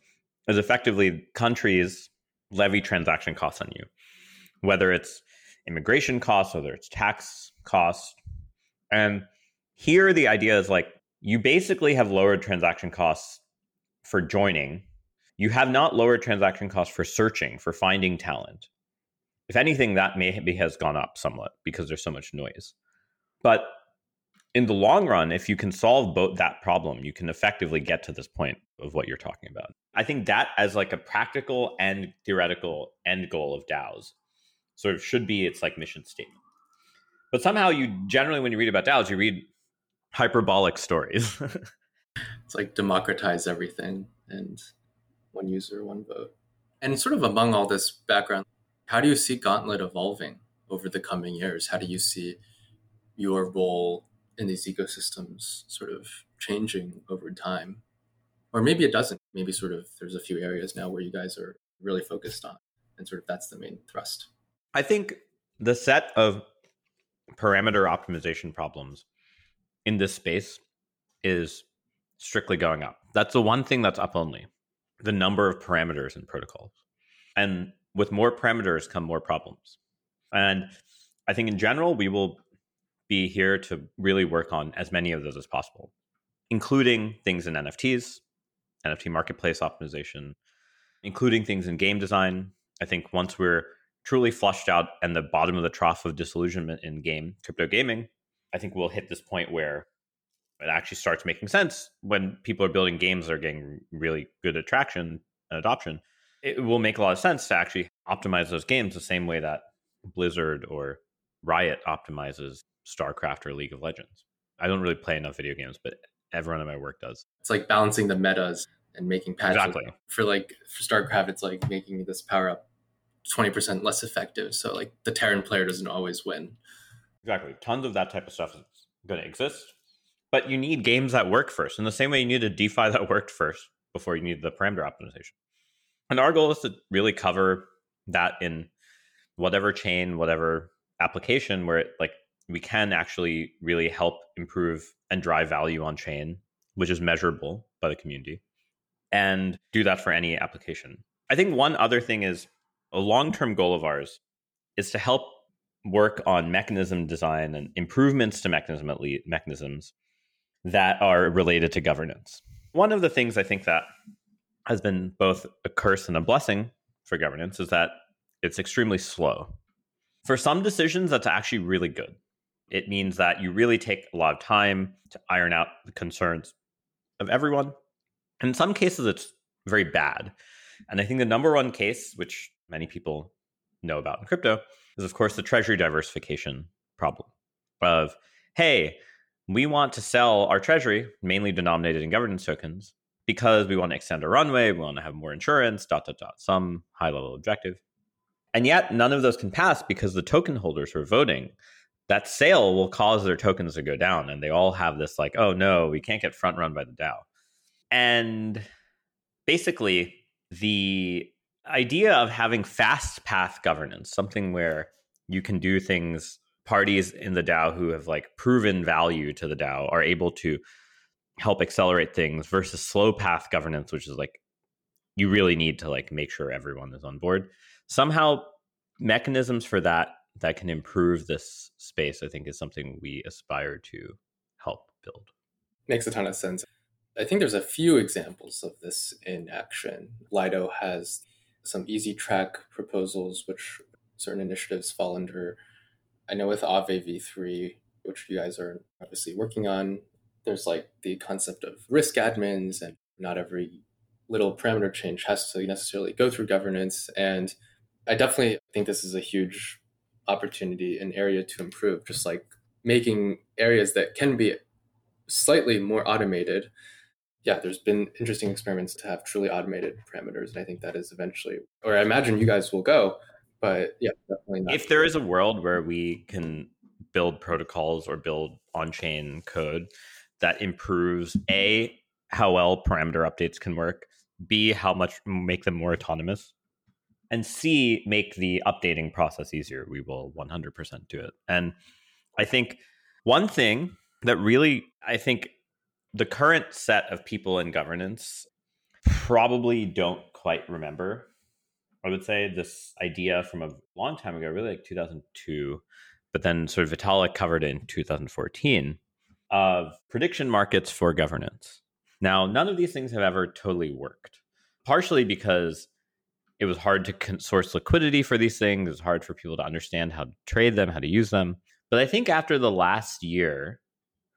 is effectively countries levy transaction costs on you, whether it's immigration costs, whether it's tax costs. And here the idea is like you basically have lowered transaction costs for joining you have not lowered transaction costs for searching, for finding talent. If anything, that maybe has gone up somewhat because there's so much noise. But in the long run, if you can solve both that problem, you can effectively get to this point of what you're talking about. I think that as like a practical and theoretical end goal of DAOs sort of should be its like mission statement. But somehow you generally when you read about DAOs, you read hyperbolic stories. it's like democratize everything and one user, one vote. And sort of among all this background, how do you see Gauntlet evolving over the coming years? How do you see your role in these ecosystems sort of changing over time? Or maybe it doesn't. Maybe sort of there's a few areas now where you guys are really focused on, and sort of that's the main thrust. I think the set of parameter optimization problems in this space is strictly going up. That's the one thing that's up only the number of parameters in protocols. And with more parameters come more problems. And I think in general, we will be here to really work on as many of those as possible, including things in NFTs, NFT marketplace optimization, including things in game design. I think once we're truly flushed out and the bottom of the trough of disillusionment in game crypto gaming, I think we'll hit this point where it actually starts making sense when people are building games that are getting really good attraction and adoption. It will make a lot of sense to actually optimize those games the same way that Blizzard or Riot optimizes StarCraft or League of Legends. I don't really play enough video games, but everyone in my work does. It's like balancing the metas and making patches. Exactly. For like for StarCraft, it's like making this power up 20% less effective. So like the Terran player doesn't always win. Exactly. Tons of that type of stuff is going to exist but you need games that work first. In the same way you need a DeFi that worked first before you need the parameter optimization. And our goal is to really cover that in whatever chain, whatever application where it, like we can actually really help improve and drive value on chain, which is measurable by the community, and do that for any application. I think one other thing is a long term goal of ours is to help work on mechanism design and improvements to mechanism mechanisms that are related to governance. One of the things I think that has been both a curse and a blessing for governance is that it's extremely slow. For some decisions, that's actually really good. It means that you really take a lot of time to iron out the concerns of everyone. In some cases, it's very bad. And I think the number one case, which many people know about in crypto, is of course the treasury diversification problem of, hey, we want to sell our treasury, mainly denominated in governance tokens, because we want to extend our runway, we want to have more insurance, dot, dot, dot, some high level objective. And yet none of those can pass because the token holders are voting, that sale will cause their tokens to go down. And they all have this like, oh no, we can't get front run by the DAO. And basically, the idea of having fast path governance, something where you can do things parties in the DAO who have like proven value to the DAO are able to help accelerate things versus slow path governance, which is like you really need to like make sure everyone is on board. Somehow mechanisms for that that can improve this space, I think is something we aspire to help build. Makes a ton of sense. I think there's a few examples of this in action. Lido has some easy track proposals, which certain initiatives fall under. I know with Aave v3, which you guys are obviously working on, there's like the concept of risk admins, and not every little parameter change has to necessarily go through governance. And I definitely think this is a huge opportunity, an area to improve, just like making areas that can be slightly more automated. Yeah, there's been interesting experiments to have truly automated parameters. And I think that is eventually, or I imagine you guys will go, but yeah, definitely not. If there is a world where we can build protocols or build on chain code that improves A, how well parameter updates can work, B, how much make them more autonomous, and C, make the updating process easier. We will 100% do it. And I think one thing that really, I think the current set of people in governance probably don't quite remember. I would say this idea from a long time ago, really like 2002, but then sort of Vitalik covered in 2014 of prediction markets for governance. Now, none of these things have ever totally worked, partially because it was hard to source liquidity for these things. It was hard for people to understand how to trade them, how to use them. But I think after the last year,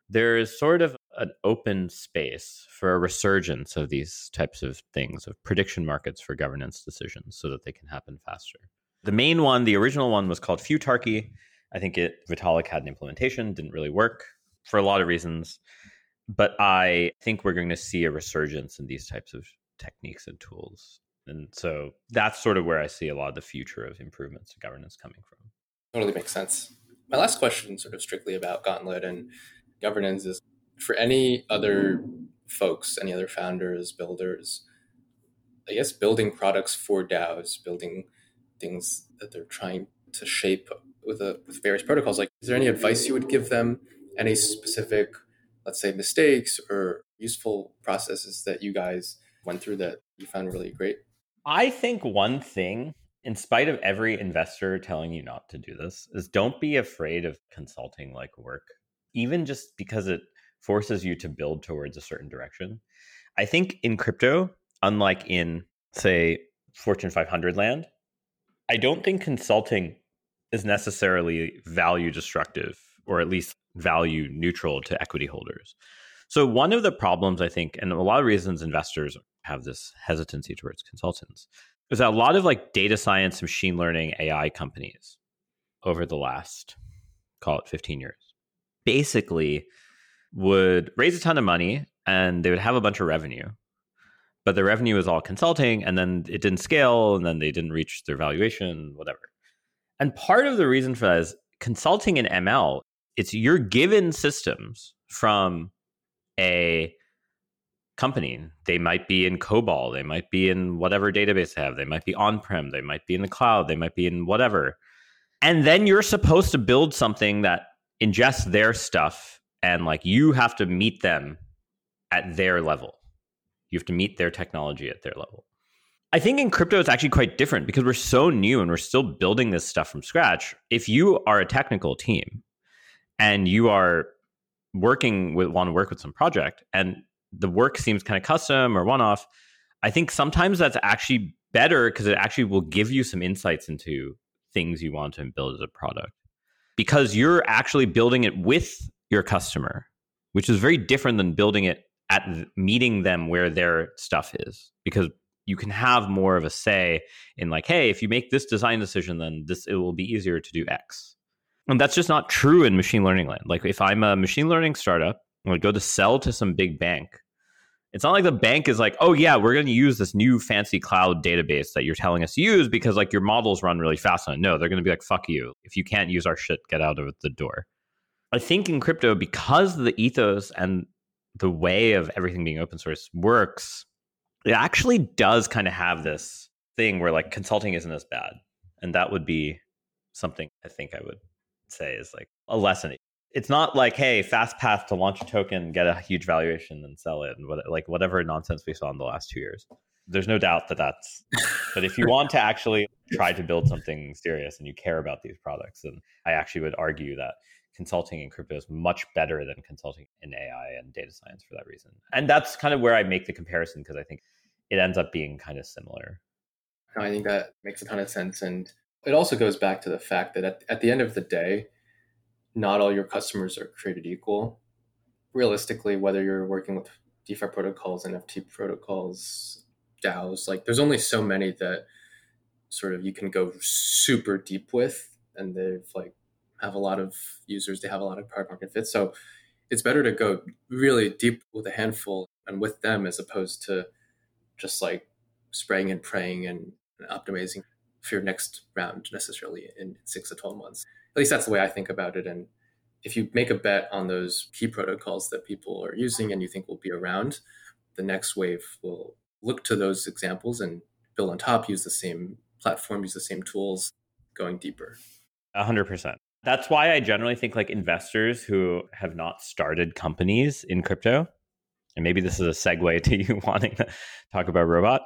there is sort of an open space for a resurgence of these types of things, of prediction markets for governance decisions so that they can happen faster. The main one, the original one, was called Futarchy. I think it Vitalik had an implementation, didn't really work for a lot of reasons. But I think we're going to see a resurgence in these types of techniques and tools. And so that's sort of where I see a lot of the future of improvements to governance coming from. Totally makes sense. My last question, sort of strictly about Gauntlet and governance, is for any other folks, any other founders, builders, I guess building products for DAOs, building things that they're trying to shape with a, with various protocols. Like, is there any advice you would give them? Any specific, let's say, mistakes or useful processes that you guys went through that you found really great? I think one thing, in spite of every investor telling you not to do this, is don't be afraid of consulting like work, even just because it forces you to build towards a certain direction. I think in crypto, unlike in, say, Fortune 500 land, I don't think consulting is necessarily value destructive or at least value neutral to equity holders. So, one of the problems I think, and a lot of reasons investors have this hesitancy towards consultants, is that a lot of like data science, machine learning, AI companies over the last, call it 15 years, basically would raise a ton of money and they would have a bunch of revenue. But the revenue was all consulting and then it didn't scale and then they didn't reach their valuation, whatever. And part of the reason for that is consulting in ML, it's you're given systems from a company. They might be in COBOL, they might be in whatever database they have, they might be on prem, they might be in the cloud, they might be in whatever. And then you're supposed to build something that ingests their stuff and like you have to meet them at their level. You have to meet their technology at their level. I think in crypto it's actually quite different because we're so new and we're still building this stuff from scratch. If you are a technical team and you are working with want to work with some project and the work seems kind of custom or one off, I think sometimes that's actually better because it actually will give you some insights into things you want to build as a product because you're actually building it with your customer, which is very different than building it at meeting them where their stuff is because you can have more of a say in like hey if you make this design decision then this it will be easier to do x. And that's just not true in machine learning land. Like if i'm a machine learning startup i would go to sell to some big bank it's not like the bank is like oh yeah we're going to use this new fancy cloud database that you're telling us to use because like your models run really fast on it. No they're going to be like fuck you. If you can't use our shit get out of the door I think in crypto, because the ethos and the way of everything being open source works, it actually does kind of have this thing where like consulting isn't as bad. And that would be something I think I would say is like a lesson. It's not like, hey, fast path to launch a token, get a huge valuation, and sell it, and what, like whatever nonsense we saw in the last two years. There's no doubt that that's. but if you want to actually try to build something serious and you care about these products, then I actually would argue that consulting in crypto is much better than consulting in AI and data science for that reason. And that's kind of where I make the comparison because I think it ends up being kind of similar. I think that makes a ton of sense. And it also goes back to the fact that at, at the end of the day, not all your customers are created equal. Realistically, whether you're working with DeFi protocols, NFT protocols, DAOs, like there's only so many that sort of you can go super deep with, and they've like have a lot of users, they have a lot of product market fit. So it's better to go really deep with a handful and with them as opposed to just like spraying and praying and optimizing for your next round necessarily in six to 12 months. At least that's the way I think about it. And if you make a bet on those key protocols that people are using and you think will be around, the next wave will look to those examples and build on top, use the same platform, use the same tools, going deeper. 100%. That's why I generally think like investors who have not started companies in crypto, and maybe this is a segue to you wanting to talk about robot,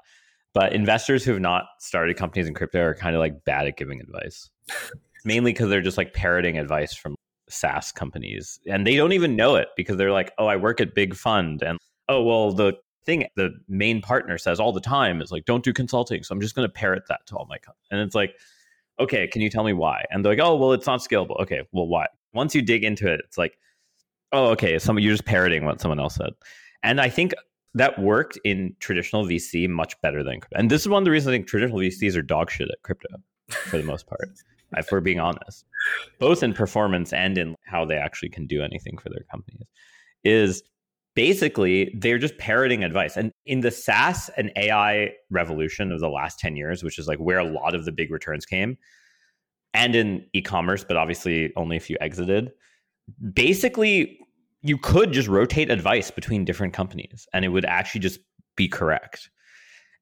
but investors who have not started companies in crypto are kind of like bad at giving advice. Mainly because they're just like parroting advice from SaaS companies and they don't even know it because they're like, oh, I work at Big Fund. And oh, well, the thing the main partner says all the time is like, don't do consulting. So I'm just going to parrot that to all my, co-. and it's like, okay, can you tell me why? And they're like, oh, well, it's not scalable. Okay, well, why? Once you dig into it, it's like, oh, okay, some you're just parroting what someone else said. And I think that worked in traditional VC much better than crypto. And this is one of the reasons I think traditional VCs are dog shit at crypto for the most part, if we're being honest, both in performance and in how they actually can do anything for their companies. Is basically they're just parroting advice. And in the SaaS and AI revolution of the last 10 years, which is like where a lot of the big returns came, and in e commerce, but obviously only if you exited, basically you could just rotate advice between different companies and it would actually just be correct.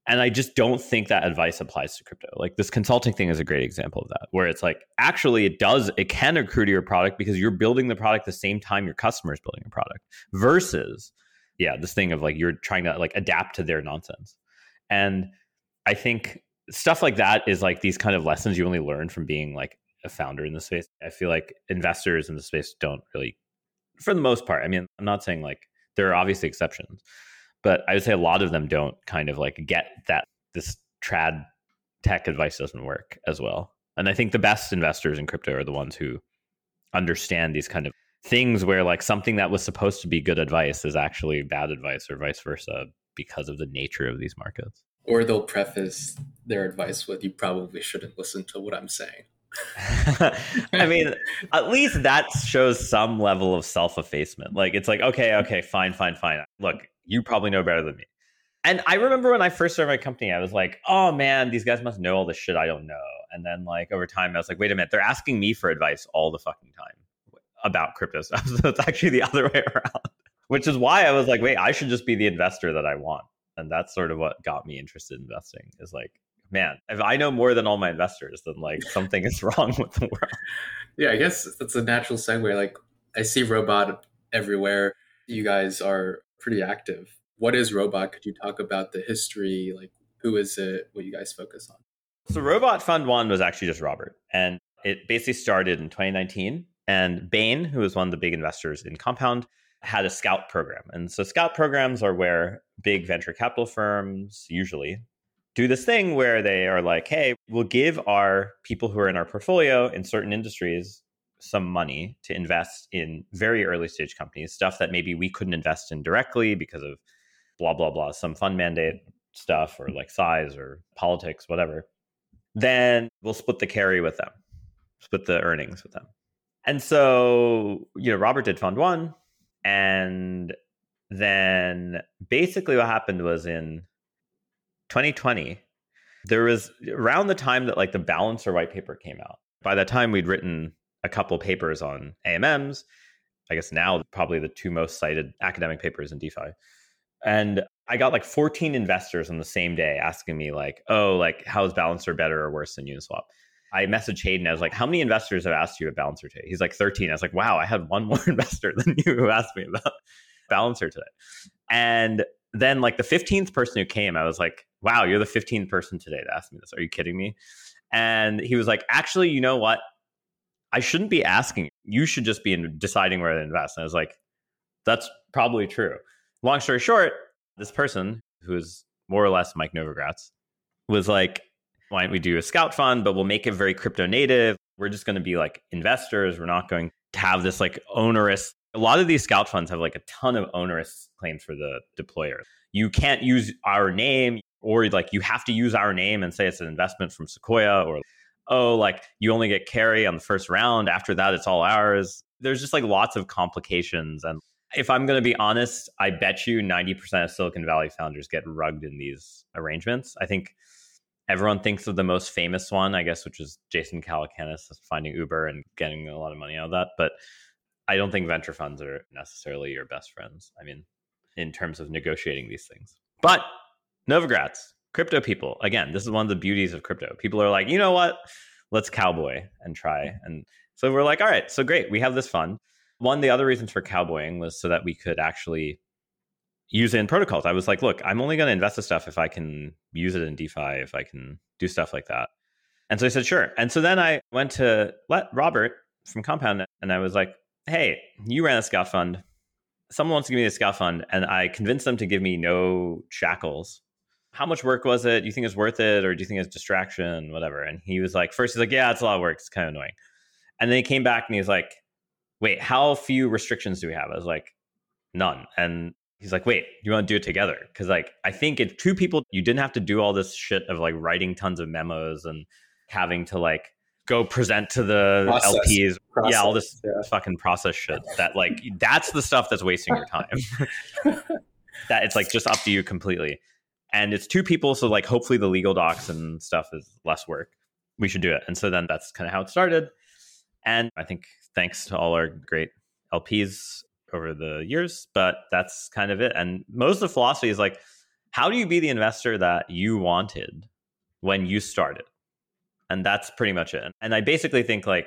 And I just don't think that advice applies to crypto. Like this consulting thing is a great example of that, where it's like actually it does, it can accrue to your product because you're building the product the same time your customer is building a product versus, yeah, this thing of like you're trying to like adapt to their nonsense. And I think stuff like that is like these kind of lessons you only learn from being like a founder in the space. I feel like investors in the space don't really, for the most part, I mean, I'm not saying like there are obviously exceptions, but I would say a lot of them don't kind of like get that this trad tech advice doesn't work as well. And I think the best investors in crypto are the ones who understand these kind of things where like something that was supposed to be good advice is actually bad advice or vice versa because of the nature of these markets. Or they'll preface their advice with you probably shouldn't listen to what I'm saying. I mean, at least that shows some level of self effacement. Like, it's like, okay, okay, fine, fine, fine. Look, you probably know better than me. And I remember when I first started my company, I was like, oh man, these guys must know all the shit I don't know. And then, like, over time, I was like, wait a minute, they're asking me for advice all the fucking time about crypto stuff. So it's actually the other way around, which is why I was like, wait, I should just be the investor that I want. And that's sort of what got me interested in investing is like, man, if I know more than all my investors, then like something is wrong with the world. Yeah, I guess that's a natural segue. Like I see robot everywhere. You guys are pretty active. What is robot? Could you talk about the history? Like who is it? What you guys focus on? So Robot Fund One was actually just Robert. And it basically started in 2019. And Bain, who was one of the big investors in Compound, had a scout program. And so scout programs are where big venture capital firms usually do this thing where they are like, hey, we'll give our people who are in our portfolio in certain industries some money to invest in very early stage companies, stuff that maybe we couldn't invest in directly because of blah, blah, blah, some fund mandate stuff or like size or politics, whatever. Then we'll split the carry with them, split the earnings with them. And so, you know, Robert did fund one. And then basically what happened was in 2020, there was around the time that like the balancer white paper came out. By that time, we'd written a couple papers on AMMs. I guess now probably the two most cited academic papers in DeFi. And I got like 14 investors on the same day asking me like, "Oh, like how's Balancer better or worse than Uniswap?" I messaged Hayden. I was like, "How many investors have asked you about Balancer today?" He's like, "13." I was like, "Wow, I had one more investor than you who asked me about Balancer today." And then like the 15th person who came, I was like, "Wow, you're the 15th person today to ask me this. Are you kidding me?" And he was like, "Actually, you know what? I shouldn't be asking. You should just be deciding where to invest." And I was like, "That's probably true." Long story short, this person who is more or less Mike Novogratz was like, why don't we do a scout fund, but we'll make it very crypto native. We're just going to be like investors. We're not going to have this like onerous. A lot of these scout funds have like a ton of onerous claims for the deployer. You can't use our name, or like you have to use our name and say it's an investment from Sequoia, or oh, like you only get carry on the first round. After that, it's all ours. There's just like lots of complications and if I'm going to be honest, I bet you 90% of Silicon Valley founders get rugged in these arrangements. I think everyone thinks of the most famous one, I guess, which is Jason Calacanis finding Uber and getting a lot of money out of that. But I don't think venture funds are necessarily your best friends. I mean, in terms of negotiating these things. But Novogratz, crypto people, again, this is one of the beauties of crypto. People are like, you know what? Let's cowboy and try. And so we're like, all right, so great. We have this fund. One, of the other reasons for cowboying was so that we could actually use it in protocols. I was like, look, I'm only going to invest the stuff if I can use it in DeFi, if I can do stuff like that. And so I said, sure. And so then I went to let Robert from Compound and I was like, hey, you ran a scout fund. Someone wants to give me a scout fund. And I convinced them to give me no shackles. How much work was it? Do you think it's worth it? Or do you think it's a distraction? Whatever. And he was like, first, he's like, yeah, it's a lot of work. It's kind of annoying. And then he came back and he's like, wait, how few restrictions do we have? I was like, none. And he's like, wait, you want to do it together? Because like, I think if two people, you didn't have to do all this shit of like writing tons of memos and having to like go present to the process, LPs. Process, yeah, all this yeah. fucking process shit. That like, that's the stuff that's wasting your time. that it's like just up to you completely. And it's two people, so like hopefully the legal docs and stuff is less work. We should do it. And so then that's kind of how it started. And I think thanks to all our great LPs over the years, but that's kind of it. And most of the philosophy is like, how do you be the investor that you wanted when you started? And that's pretty much it. And I basically think like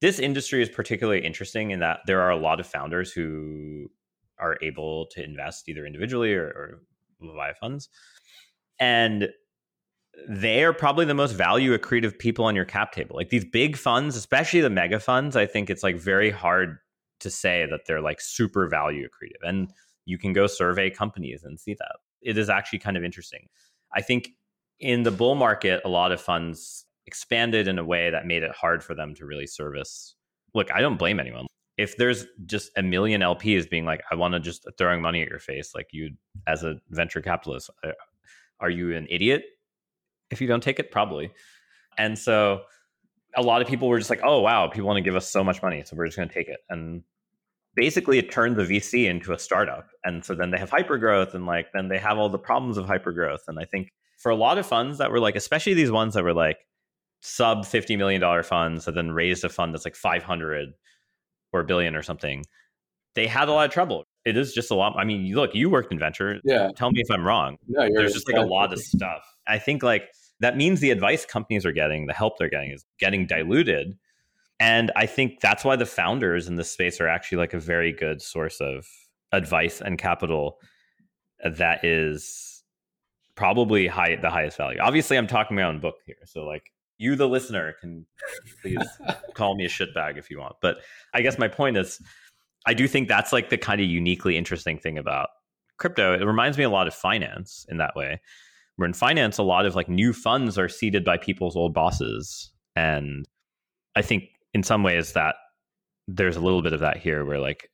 this industry is particularly interesting in that there are a lot of founders who are able to invest either individually or, or via funds. And they are probably the most value accretive people on your cap table. Like these big funds, especially the mega funds, I think it's like very hard to say that they're like super value accretive. And you can go survey companies and see that. It is actually kind of interesting. I think in the bull market, a lot of funds expanded in a way that made it hard for them to really service. Look, I don't blame anyone. If there's just a million LPs being like, I want to just throwing money at your face, like you as a venture capitalist, uh, are you an idiot if you don't take it? Probably. And so a lot of people were just like, oh, wow, people want to give us so much money. So we're just going to take it. And basically, it turned the VC into a startup. And so then they have hypergrowth and like, then they have all the problems of hypergrowth. And I think for a lot of funds that were like, especially these ones that were like sub $50 million funds that then raised a fund that's like 500 or a billion or something, they had a lot of trouble. It is just a lot. I mean, look, you worked in venture. Yeah. Tell me if I'm wrong. No, There's just like a lot of stuff. I think like that means the advice companies are getting, the help they're getting is getting diluted. And I think that's why the founders in this space are actually like a very good source of advice and capital uh, that is probably high the highest value. Obviously, I'm talking my own book here. So like you the listener can please call me a shitbag if you want. But I guess my point is I do think that's like the kind of uniquely interesting thing about crypto. It reminds me a lot of finance in that way. Where in finance a lot of like new funds are seeded by people's old bosses and i think in some ways that there's a little bit of that here where like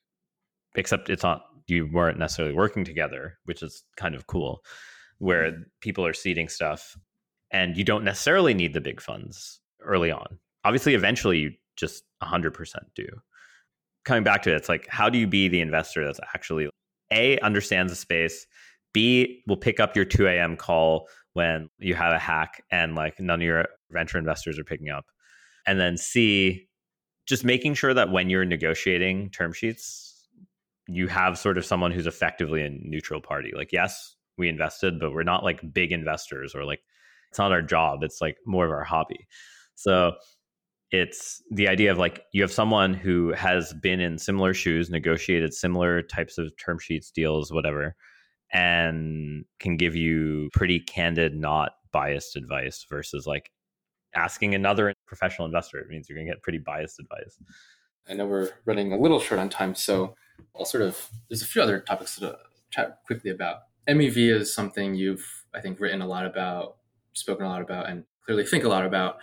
except it's not you weren't necessarily working together which is kind of cool where mm. people are seeding stuff and you don't necessarily need the big funds early on. Obviously eventually you just 100% do coming back to it it's like how do you be the investor that's actually a understands the space B will pick up your 2 a.m. call when you have a hack and like none of your venture investors are picking up. And then C, just making sure that when you're negotiating term sheets, you have sort of someone who's effectively a neutral party. Like, yes, we invested, but we're not like big investors or like it's not our job. It's like more of our hobby. So it's the idea of like you have someone who has been in similar shoes, negotiated similar types of term sheets, deals, whatever, and can give you pretty candid, not biased advice versus like asking another professional investor. It means you're going to get pretty biased advice. I know we're running a little short on time, so I'll sort of, there's a few other topics to chat quickly about. MEV is something you've, I think, written a lot about, spoken a lot about, and clearly think a lot about.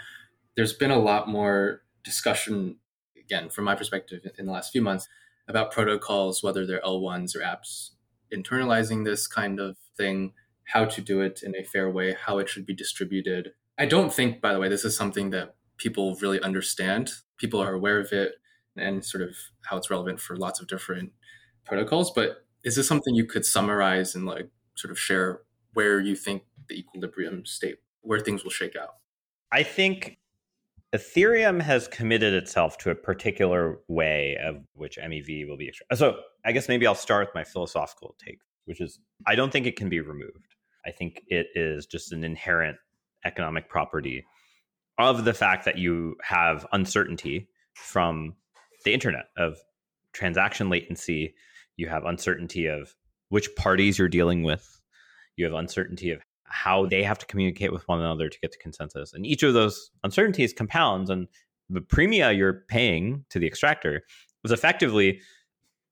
There's been a lot more discussion, again, from my perspective in the last few months, about protocols, whether they're L1s or apps, internalizing this kind of thing, how to do it in a fair way, how it should be distributed. I don't think, by the way, this is something that people really understand. People are aware of it and sort of how it's relevant for lots of different protocols. But is this something you could summarize and like sort of share where you think the equilibrium state, where things will shake out? I think Ethereum has committed itself to a particular way of which MEV will be extracted. So I guess maybe I'll start with my philosophical take, which is I don't think it can be removed. I think it is just an inherent economic property of the fact that you have uncertainty from the internet of transaction latency. You have uncertainty of which parties you're dealing with. You have uncertainty of how they have to communicate with one another to get to consensus. And each of those uncertainties compounds, and the premia you're paying to the extractor is effectively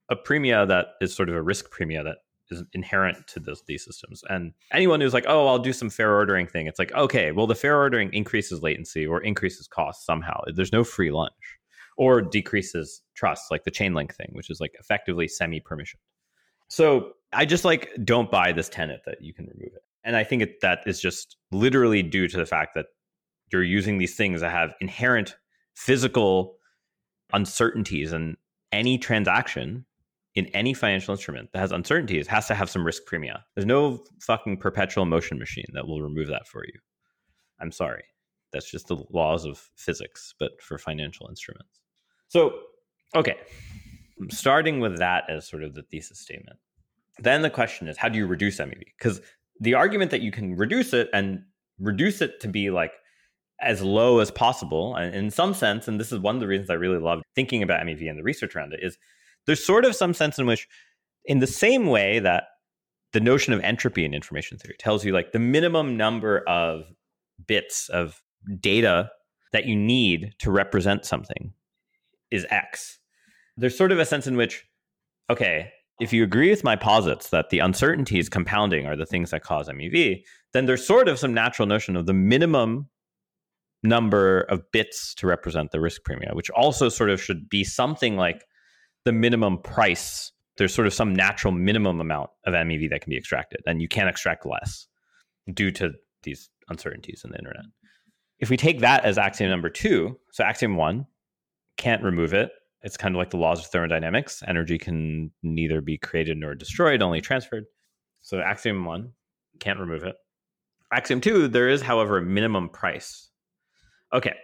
a premia that is sort of a risk premia that is inherent to those, these systems. And anyone who's like, oh, I'll do some fair ordering thing, it's like, okay, well, the fair ordering increases latency or increases cost somehow. There's no free lunch or decreases trust, like the Chainlink thing, which is like effectively semi permissioned. So I just like don't buy this tenet that you can remove it. And I think it, that is just literally due to the fact that you're using these things that have inherent physical uncertainties and any transaction in any financial instrument that has uncertainties has to have some risk premia. There's no fucking perpetual motion machine that will remove that for you. I'm sorry. That's just the laws of physics, but for financial instruments. So, okay, starting with that as sort of the thesis statement. Then the question is, how do you reduce MEV? Because the argument that you can reduce it and reduce it to be like as low as possible, and in some sense, and this is one of the reasons I really love thinking about MEV and the research around it, is there's sort of some sense in which, in the same way that the notion of entropy in information theory tells you like the minimum number of bits of data that you need to represent something is X. There's sort of a sense in which, okay, if you agree with my posits that the uncertainties compounding are the things that cause MEV, then there's sort of some natural notion of the minimum number of bits to represent the risk premium, which also sort of should be something like the minimum price. There's sort of some natural minimum amount of MEV that can be extracted, and you can't extract less due to these uncertainties in the internet. If we take that as axiom number two, so axiom one, can't remove it. It's kind of like the laws of thermodynamics. Energy can neither be created nor destroyed, only transferred. So axiom one, can't remove it. Axiom two, there is, however, a minimum price. Okay.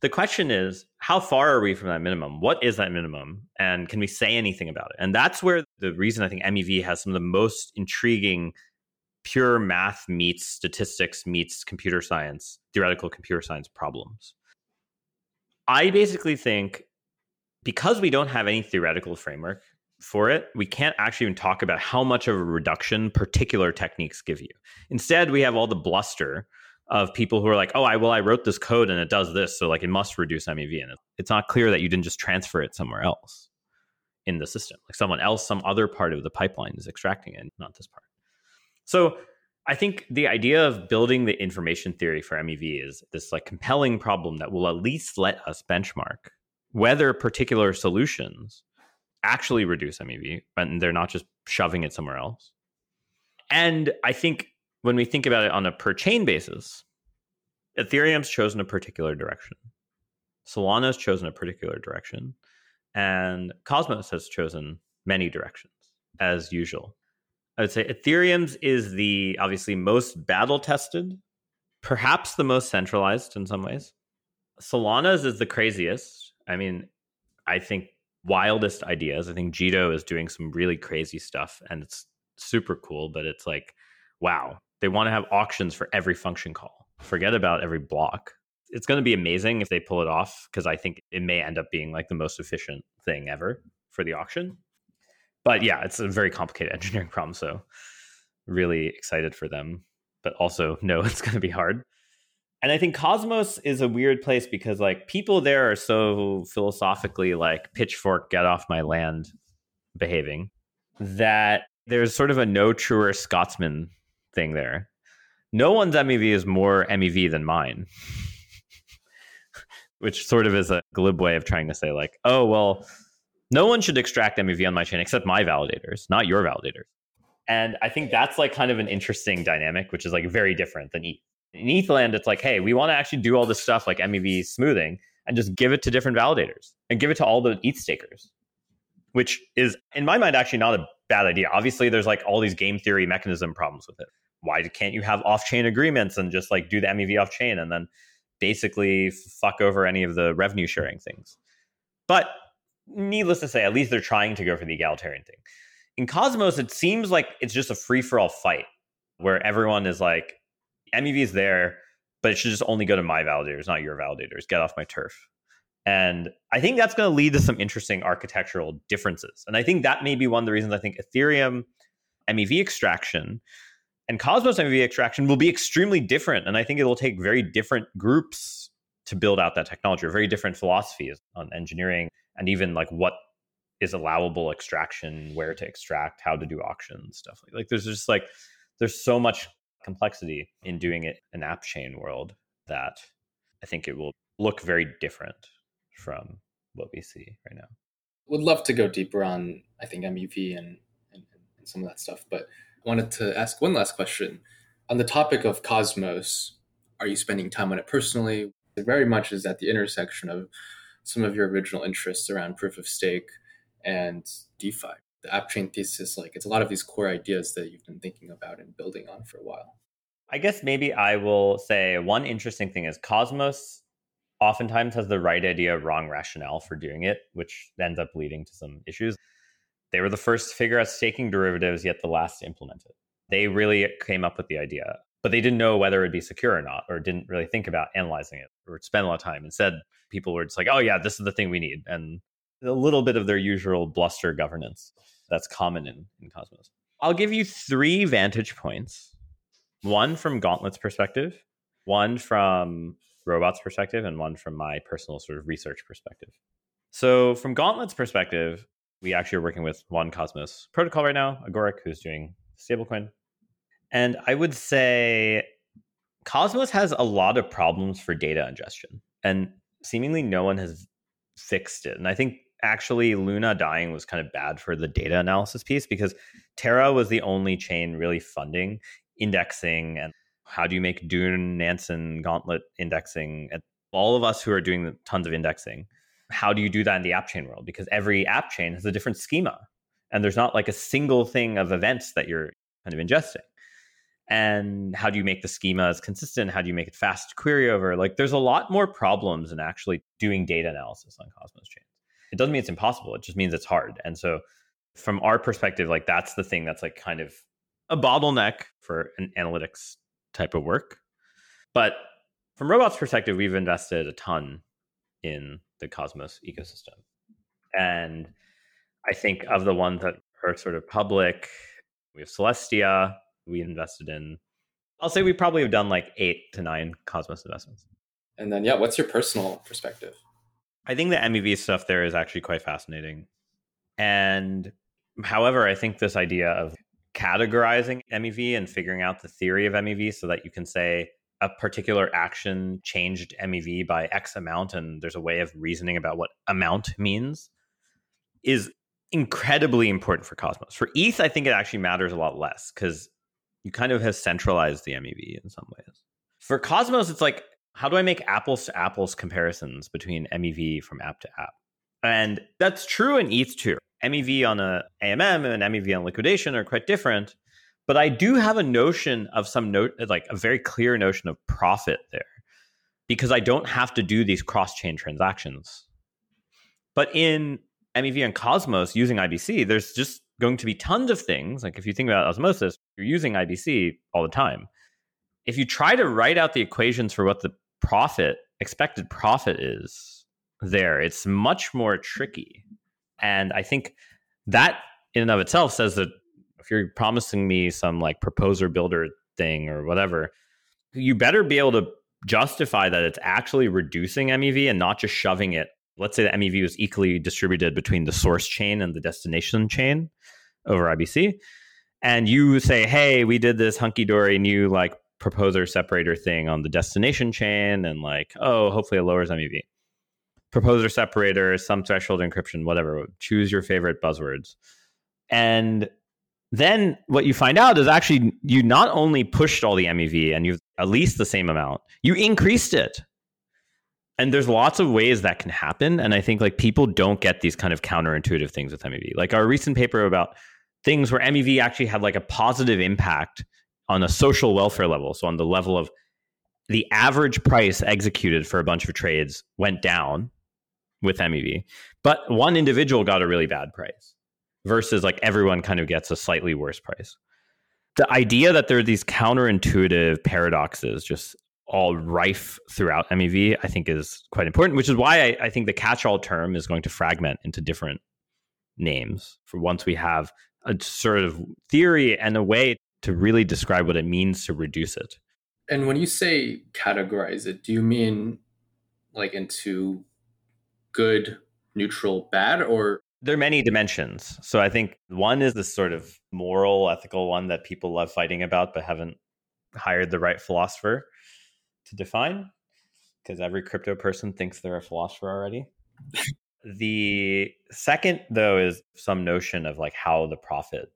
The question is, how far are we from that minimum? What is that minimum? And can we say anything about it? And that's where the reason I think MEV has some of the most intriguing pure math meets statistics meets computer science, theoretical computer science problems. I basically think because we don't have any theoretical framework for it, we can't actually even talk about how much of a reduction particular techniques give you. Instead, we have all the bluster of people who are like, "Oh, I well, I wrote this code and it does this, so like it must reduce MEV." And it's not clear that you didn't just transfer it somewhere else in the system, like someone else, some other part of the pipeline is extracting it, not this part. So I think the idea of building the information theory for MEV is this like compelling problem that will at least let us benchmark whether particular solutions actually reduce MEV and they're not just shoving it somewhere else. And I think when we think about it on a per chain basis, Ethereum's chosen a particular direction. Solana's chosen a particular direction. And Cosmos has chosen many directions, as usual. I would say Ethereum's is the obviously most battle tested, perhaps the most centralized in some ways. Solana's is the craziest. I mean, I think wildest ideas. I think Jito is doing some really crazy stuff and it's super cool, but it's like, wow, they want to have auctions for every function call. Forget about every block. It's going to be amazing if they pull it off because I think it may end up being like the most efficient thing ever for the auction. But yeah, it's a very complicated engineering problem. So really excited for them, but also know it's going to be hard. And I think Cosmos is a weird place because like people there are so philosophically like pitchfork, get off my land behaving that there's sort of a no truer Scotsman thing there. No one's MEV is more MEV than mine. Which sort of is a glib way of trying to say, like, oh, well, no one should extract MEV on my chain except my validators, not your validators. And I think that's like kind of an interesting dynamic, which is like very different than ETH. In ethland it's like, hey, we want to actually do all this stuff like MEV smoothing and just give it to different validators and give it to all the ETH stakers, which is, in my mind, actually not a bad idea. Obviously, there's like all these game theory mechanism problems with it. Why can't you have off chain agreements and just like do the MEV off chain and then basically fuck over any of the revenue sharing things? But needless to say, at least they're trying to go for the egalitarian thing. In Cosmos, it seems like it's just a free for all fight where everyone is like, MEV is there, but it should just only go to my validators, not your validators. Get off my turf. And I think that's going to lead to some interesting architectural differences. And I think that may be one of the reasons I think Ethereum MEV extraction and Cosmos MEV extraction will be extremely different. And I think it will take very different groups to build out that technology, or very different philosophies on engineering and even like what is allowable extraction, where to extract, how to do auctions, stuff like like there's just like there's so much complexity in doing it in app chain world that I think it will look very different from what we see right now. Would love to go deeper on I think MEV and, and, and some of that stuff, but I wanted to ask one last question on the topic of Cosmos. Are you spending time on it personally? It very much is at the intersection of some of your original interests around proof of stake and DeFi. The app chain thesis, like it's a lot of these core ideas that you've been thinking about and building on for a while. I guess maybe I will say one interesting thing is Cosmos oftentimes has the right idea, wrong rationale for doing it, which ends up leading to some issues. They were the first to figure out staking derivatives, yet the last to implement it. They really came up with the idea, but they didn't know whether it'd be secure or not, or didn't really think about analyzing it or spend a lot of time. Instead, people were just like, oh, yeah, this is the thing we need. And a little bit of their usual bluster governance that's common in, in Cosmos. I'll give you three vantage points one from Gauntlet's perspective, one from Robot's perspective, and one from my personal sort of research perspective. So, from Gauntlet's perspective, we actually are working with one Cosmos protocol right now, Agoric, who's doing stablecoin. And I would say Cosmos has a lot of problems for data ingestion, and seemingly no one has fixed it. And I think actually Luna dying was kind of bad for the data analysis piece because Terra was the only chain really funding indexing and how do you make Dune, Nansen, Gauntlet indexing? All of us who are doing tons of indexing, how do you do that in the app chain world? Because every app chain has a different schema, and there's not like a single thing of events that you're kind of ingesting. And how do you make the schemas consistent? How do you make it fast to query over? Like, there's a lot more problems in actually doing data analysis on Cosmos chains it doesn't mean it's impossible. It just means it's hard. And so from our perspective, like that's the thing that's like kind of a bottleneck for an analytics type of work. But from Robot's perspective, we've invested a ton in the Cosmos ecosystem. And I think of the ones that are sort of public, we have Celestia, we invested in. I'll say we probably have done like eight to nine Cosmos investments. And then, yeah, what's your personal perspective? I think the MEV stuff there is actually quite fascinating. And however, I think this idea of categorizing MEV and figuring out the theory of MEV so that you can say a particular action changed MEV by X amount and there's a way of reasoning about what amount means is incredibly important for Cosmos. For ETH, I think it actually matters a lot less because you kind of have centralized the MEV in some ways. For Cosmos, it's like how do I make apples to apples comparisons between MEV from app to app? And that's true in ETH too. MEV on a AMM and MEV on liquidation are quite different. But I do have a notion of some note, like a very clear notion of profit there, because I don't have to do these cross chain transactions. But in MEV and Cosmos using IBC, there's just going to be tons of things. Like if you think about osmosis, you're using IBC all the time. If you try to write out the equations for what the profit, expected profit is there, it's much more tricky. And I think that in and of itself says that if you're promising me some like proposer builder thing or whatever, you better be able to justify that it's actually reducing MEV and not just shoving it. Let's say the MEV is equally distributed between the source chain and the destination chain over IBC. And you say, hey, we did this hunky dory new like proposer separator thing on the destination chain, and like, oh, hopefully it lowers MEV. Proposer separator, some threshold encryption, whatever. Choose your favorite buzzwords. And then what you find out is actually you not only pushed all the MEV and you've at least the same amount, you increased it. And there's lots of ways that can happen. And I think like people don't get these kind of counterintuitive things with MEV. Like our recent paper about things where MEV actually had like a positive impact on a social welfare level. So on the level of the average price executed for a bunch of trades went down with MEV, but one individual got a really bad price versus like everyone kind of gets a slightly worse price. The idea that there are these counterintuitive paradoxes just all rife throughout MEV, I think is quite important, which is why I, I think the catch all term is going to fragment into different names for once we have a sort of theory and a way to really describe what it means to reduce it. And when you say categorize it, do you mean like into good, neutral, bad, or there are many dimensions. So I think one is this sort of moral, ethical one that people love fighting about, but haven't hired the right philosopher to define, because every crypto person thinks they're a philosopher already. the second, though, is some notion of like how the profit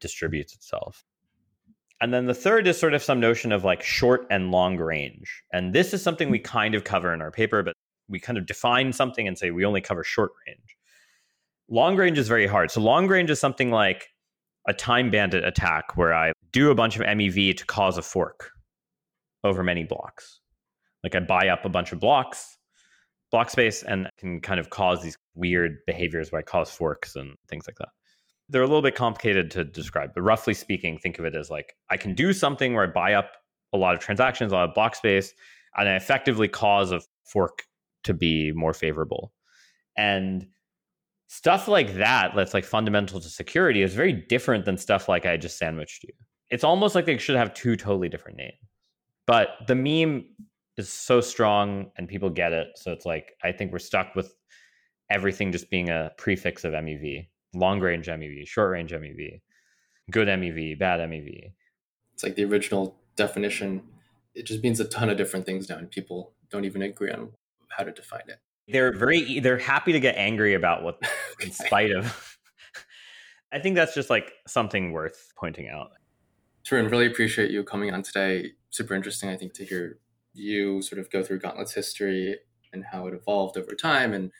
distributes itself. And then the third is sort of some notion of like short and long range. And this is something we kind of cover in our paper, but we kind of define something and say we only cover short range. Long range is very hard. So long range is something like a time bandit attack where I do a bunch of MEV to cause a fork over many blocks. Like I buy up a bunch of blocks, block space, and can kind of cause these weird behaviors where I cause forks and things like that. They're a little bit complicated to describe, but roughly speaking, think of it as like I can do something where I buy up a lot of transactions, a lot of block space, and I effectively cause a fork to be more favorable. And stuff like that that's like fundamental to security is very different than stuff like I just sandwiched you. It's almost like they should have two totally different names. But the meme is so strong and people get it. So it's like I think we're stuck with everything just being a prefix of MEV. Long range MEV, short range MEV, good MEV, bad MEV. It's like the original definition. It just means a ton of different things now, and people don't even agree on how to define it they're very they're happy to get angry about what in spite of i think that's just like something worth pointing out Tarun, really appreciate you coming on today super interesting i think to hear you sort of go through gauntlet's history and how it evolved over time and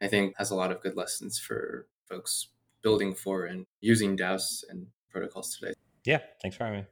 i think has a lot of good lessons for folks building for and using daos and protocols today. Yeah thanks for having me